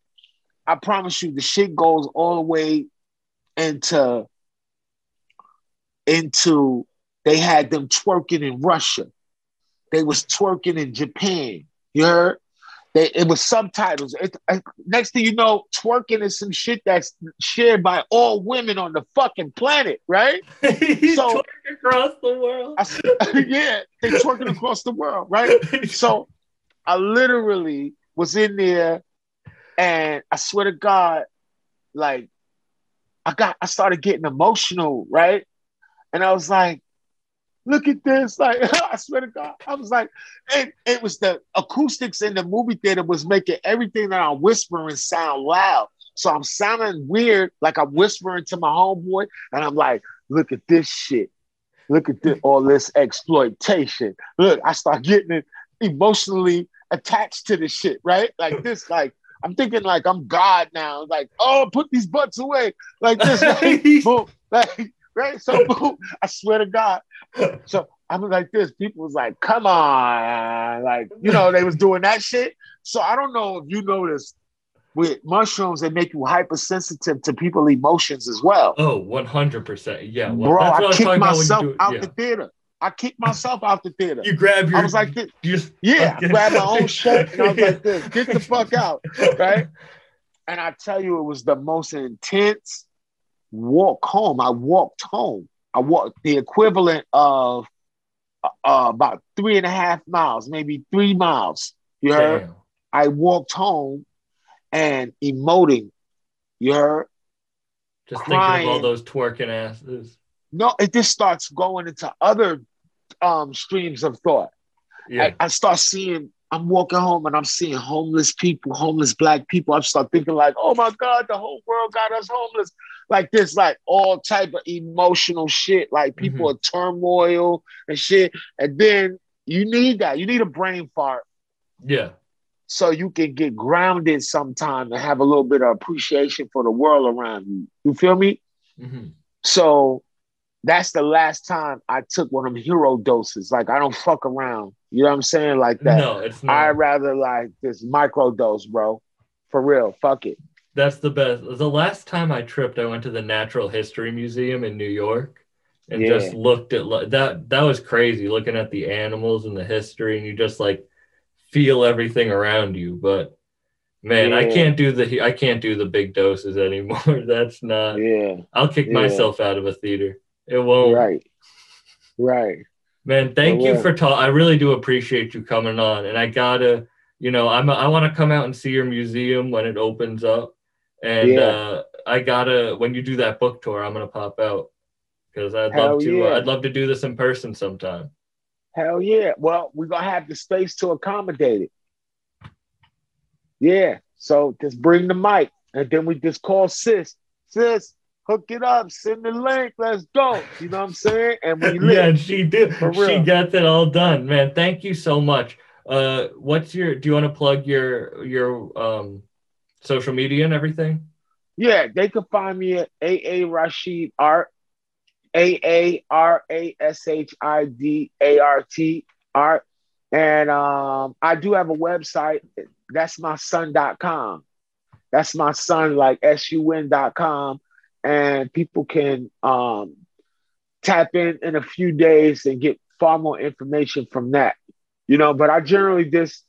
[SPEAKER 5] I promise you, the shit goes all the way into into they had them twerking in Russia. They was twerking in Japan. You heard? They, it was subtitles. It, uh, next thing you know, twerking is some shit that's shared by all women on the fucking planet, right? (laughs) So-
[SPEAKER 4] twerking across the world.
[SPEAKER 5] I, (laughs) yeah, they twerking across the world, right? (laughs) So I literally was in there, and I swear to God, like I got, I started getting emotional, right? And I was like, look at this, like (laughs) I swear to God, I was like, and it was the acoustics in the movie theater was making everything that I'm whispering sound loud. So I'm sounding weird, like I'm whispering to my homeboy, and I'm like, look at this shit. Look at this, all this exploitation. Look, I start getting it emotionally attached to the shit, right? Like this, like I'm thinking like I'm God now. Like, oh, put these butts away. Like this, (laughs) right? boom. Like, right? So (laughs) I swear to God. So I was like this. People was like, come on. Like, you know, they was doing that shit. So I don't know if you noticed with mushrooms, they make you hypersensitive to people's emotions as well.
[SPEAKER 4] Oh, 100%. Yeah. Well,
[SPEAKER 5] Bro, I kicked
[SPEAKER 4] talking about when you
[SPEAKER 5] myself
[SPEAKER 4] do-
[SPEAKER 5] out
[SPEAKER 4] yeah.
[SPEAKER 5] the theater. I kicked myself out the theater.
[SPEAKER 4] You grab your.
[SPEAKER 5] I was like, this.
[SPEAKER 4] just,
[SPEAKER 5] yeah, I grabbed my own (laughs) shirt and I was like this, get the fuck out, (laughs) right? And I tell you, it was the most intense walk home. I walked home. I walked the equivalent of uh, about three and a half miles, maybe three miles. You heard?
[SPEAKER 4] Damn.
[SPEAKER 5] I walked home and emoting. You heard?
[SPEAKER 4] Just thinking of all those twerking asses.
[SPEAKER 5] No, it just starts going into other um, streams of thought.
[SPEAKER 4] Yeah.
[SPEAKER 5] I, I start seeing, I'm walking home and I'm seeing homeless people, homeless black people. I start thinking like, oh my God, the whole world got us homeless. Like this, like all type of emotional shit. Like people are turmoil and shit. And then you need that. You need a brain fart
[SPEAKER 4] yeah.
[SPEAKER 5] so you can get grounded sometime and have a little bit of appreciation for the world around you. You feel me?
[SPEAKER 4] hmm
[SPEAKER 5] So that's the last time I took one of them hero doses. Like I don't fuck around. You know what I'm saying? Like that.
[SPEAKER 4] No, it's not.
[SPEAKER 5] I'd rather like this micro dose, bro. For real. Fuck it.
[SPEAKER 4] That's the best. The last time I tripped, I went to the Natural History Museum in New York and
[SPEAKER 5] Yeah.
[SPEAKER 4] just looked at that. That was crazy looking at the animals and the history, and you just like feel everything around you. But man, I can't do the I can't do the big doses (laughs) anymore. That's not.
[SPEAKER 5] Yeah.
[SPEAKER 4] I'll kick
[SPEAKER 5] Yeah.
[SPEAKER 4] myself out of a theater. It won't.
[SPEAKER 5] Right. Right.
[SPEAKER 4] Man, thank you for talking. I really do appreciate you coming on, and I gotta, you know, I'm I want to come out and see your museum when it opens up, and
[SPEAKER 5] Yeah.
[SPEAKER 4] uh, I gotta when you do that book tour, I'm gonna pop out because I'd
[SPEAKER 5] Hell
[SPEAKER 4] love to.
[SPEAKER 5] yeah.
[SPEAKER 4] I'd love to do this in person sometime.
[SPEAKER 5] Hell yeah. Well, we're gonna have the space to accommodate it. Yeah. So just bring the mic and then we just call sis. Sis, hook it up, send the link, let's go. You know what I'm saying? And we (laughs)
[SPEAKER 4] yeah,
[SPEAKER 5] live.
[SPEAKER 4] and she did.
[SPEAKER 5] For
[SPEAKER 4] She gets it all done, man. Thank you so much. Uh, what's your? Do you want to plug your your um social media and everything?
[SPEAKER 5] Yeah, they can find me at AA Rashid Art, A A R A S H I D A R T Art. And um, I do have a website. That's my son.com. That's my son, like S-U-N.com. And people can um, tap in in a few days and get far more information from that. You know, but I generally just,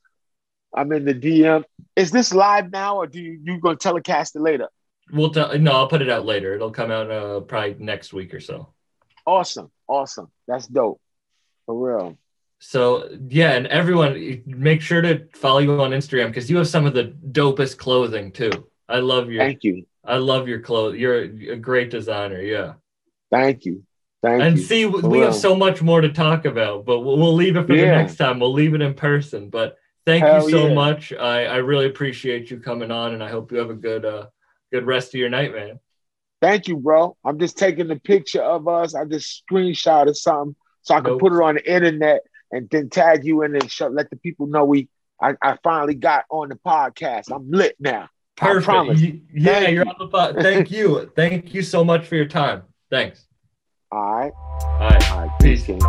[SPEAKER 5] I'm in the DM. Is this live now or do you, you going to telecast it later?
[SPEAKER 4] We'll tell. No, I'll put it out later. It'll come out uh, probably next week or so.
[SPEAKER 5] Awesome. Awesome. That's dope. For real.
[SPEAKER 4] So yeah, and everyone, make sure to follow you on Instagram because you have some of the dopest clothing too. I love your.
[SPEAKER 5] Thank you.
[SPEAKER 4] I love your clothes. You're a great designer. Yeah.
[SPEAKER 5] Thank you. Thank
[SPEAKER 4] and
[SPEAKER 5] you.
[SPEAKER 4] see,
[SPEAKER 5] For
[SPEAKER 4] we have so much more to talk about, but we'll, we'll leave it for the next time. We'll leave it in person. But thank
[SPEAKER 5] Hell
[SPEAKER 4] you so
[SPEAKER 5] yeah.
[SPEAKER 4] much. I, I really appreciate you coming on, and I hope you have a good uh good rest of your night, man.
[SPEAKER 5] Thank you, bro. I'm just taking the picture of us. I just screenshot screenshotted something so I can
[SPEAKER 4] Nope.
[SPEAKER 5] put it on the internet and then tag you in and show, let the people know we I, I finally got on the podcast. I'm lit now. I
[SPEAKER 4] Perfect.
[SPEAKER 5] promise.
[SPEAKER 4] Y- Yeah,
[SPEAKER 5] Thank
[SPEAKER 4] you're
[SPEAKER 5] you.
[SPEAKER 4] on the pod. Thank you. (laughs) Thank you so much for your time. Thanks.
[SPEAKER 5] All right.
[SPEAKER 4] All right.
[SPEAKER 5] All right.
[SPEAKER 4] Peace.
[SPEAKER 5] Peace.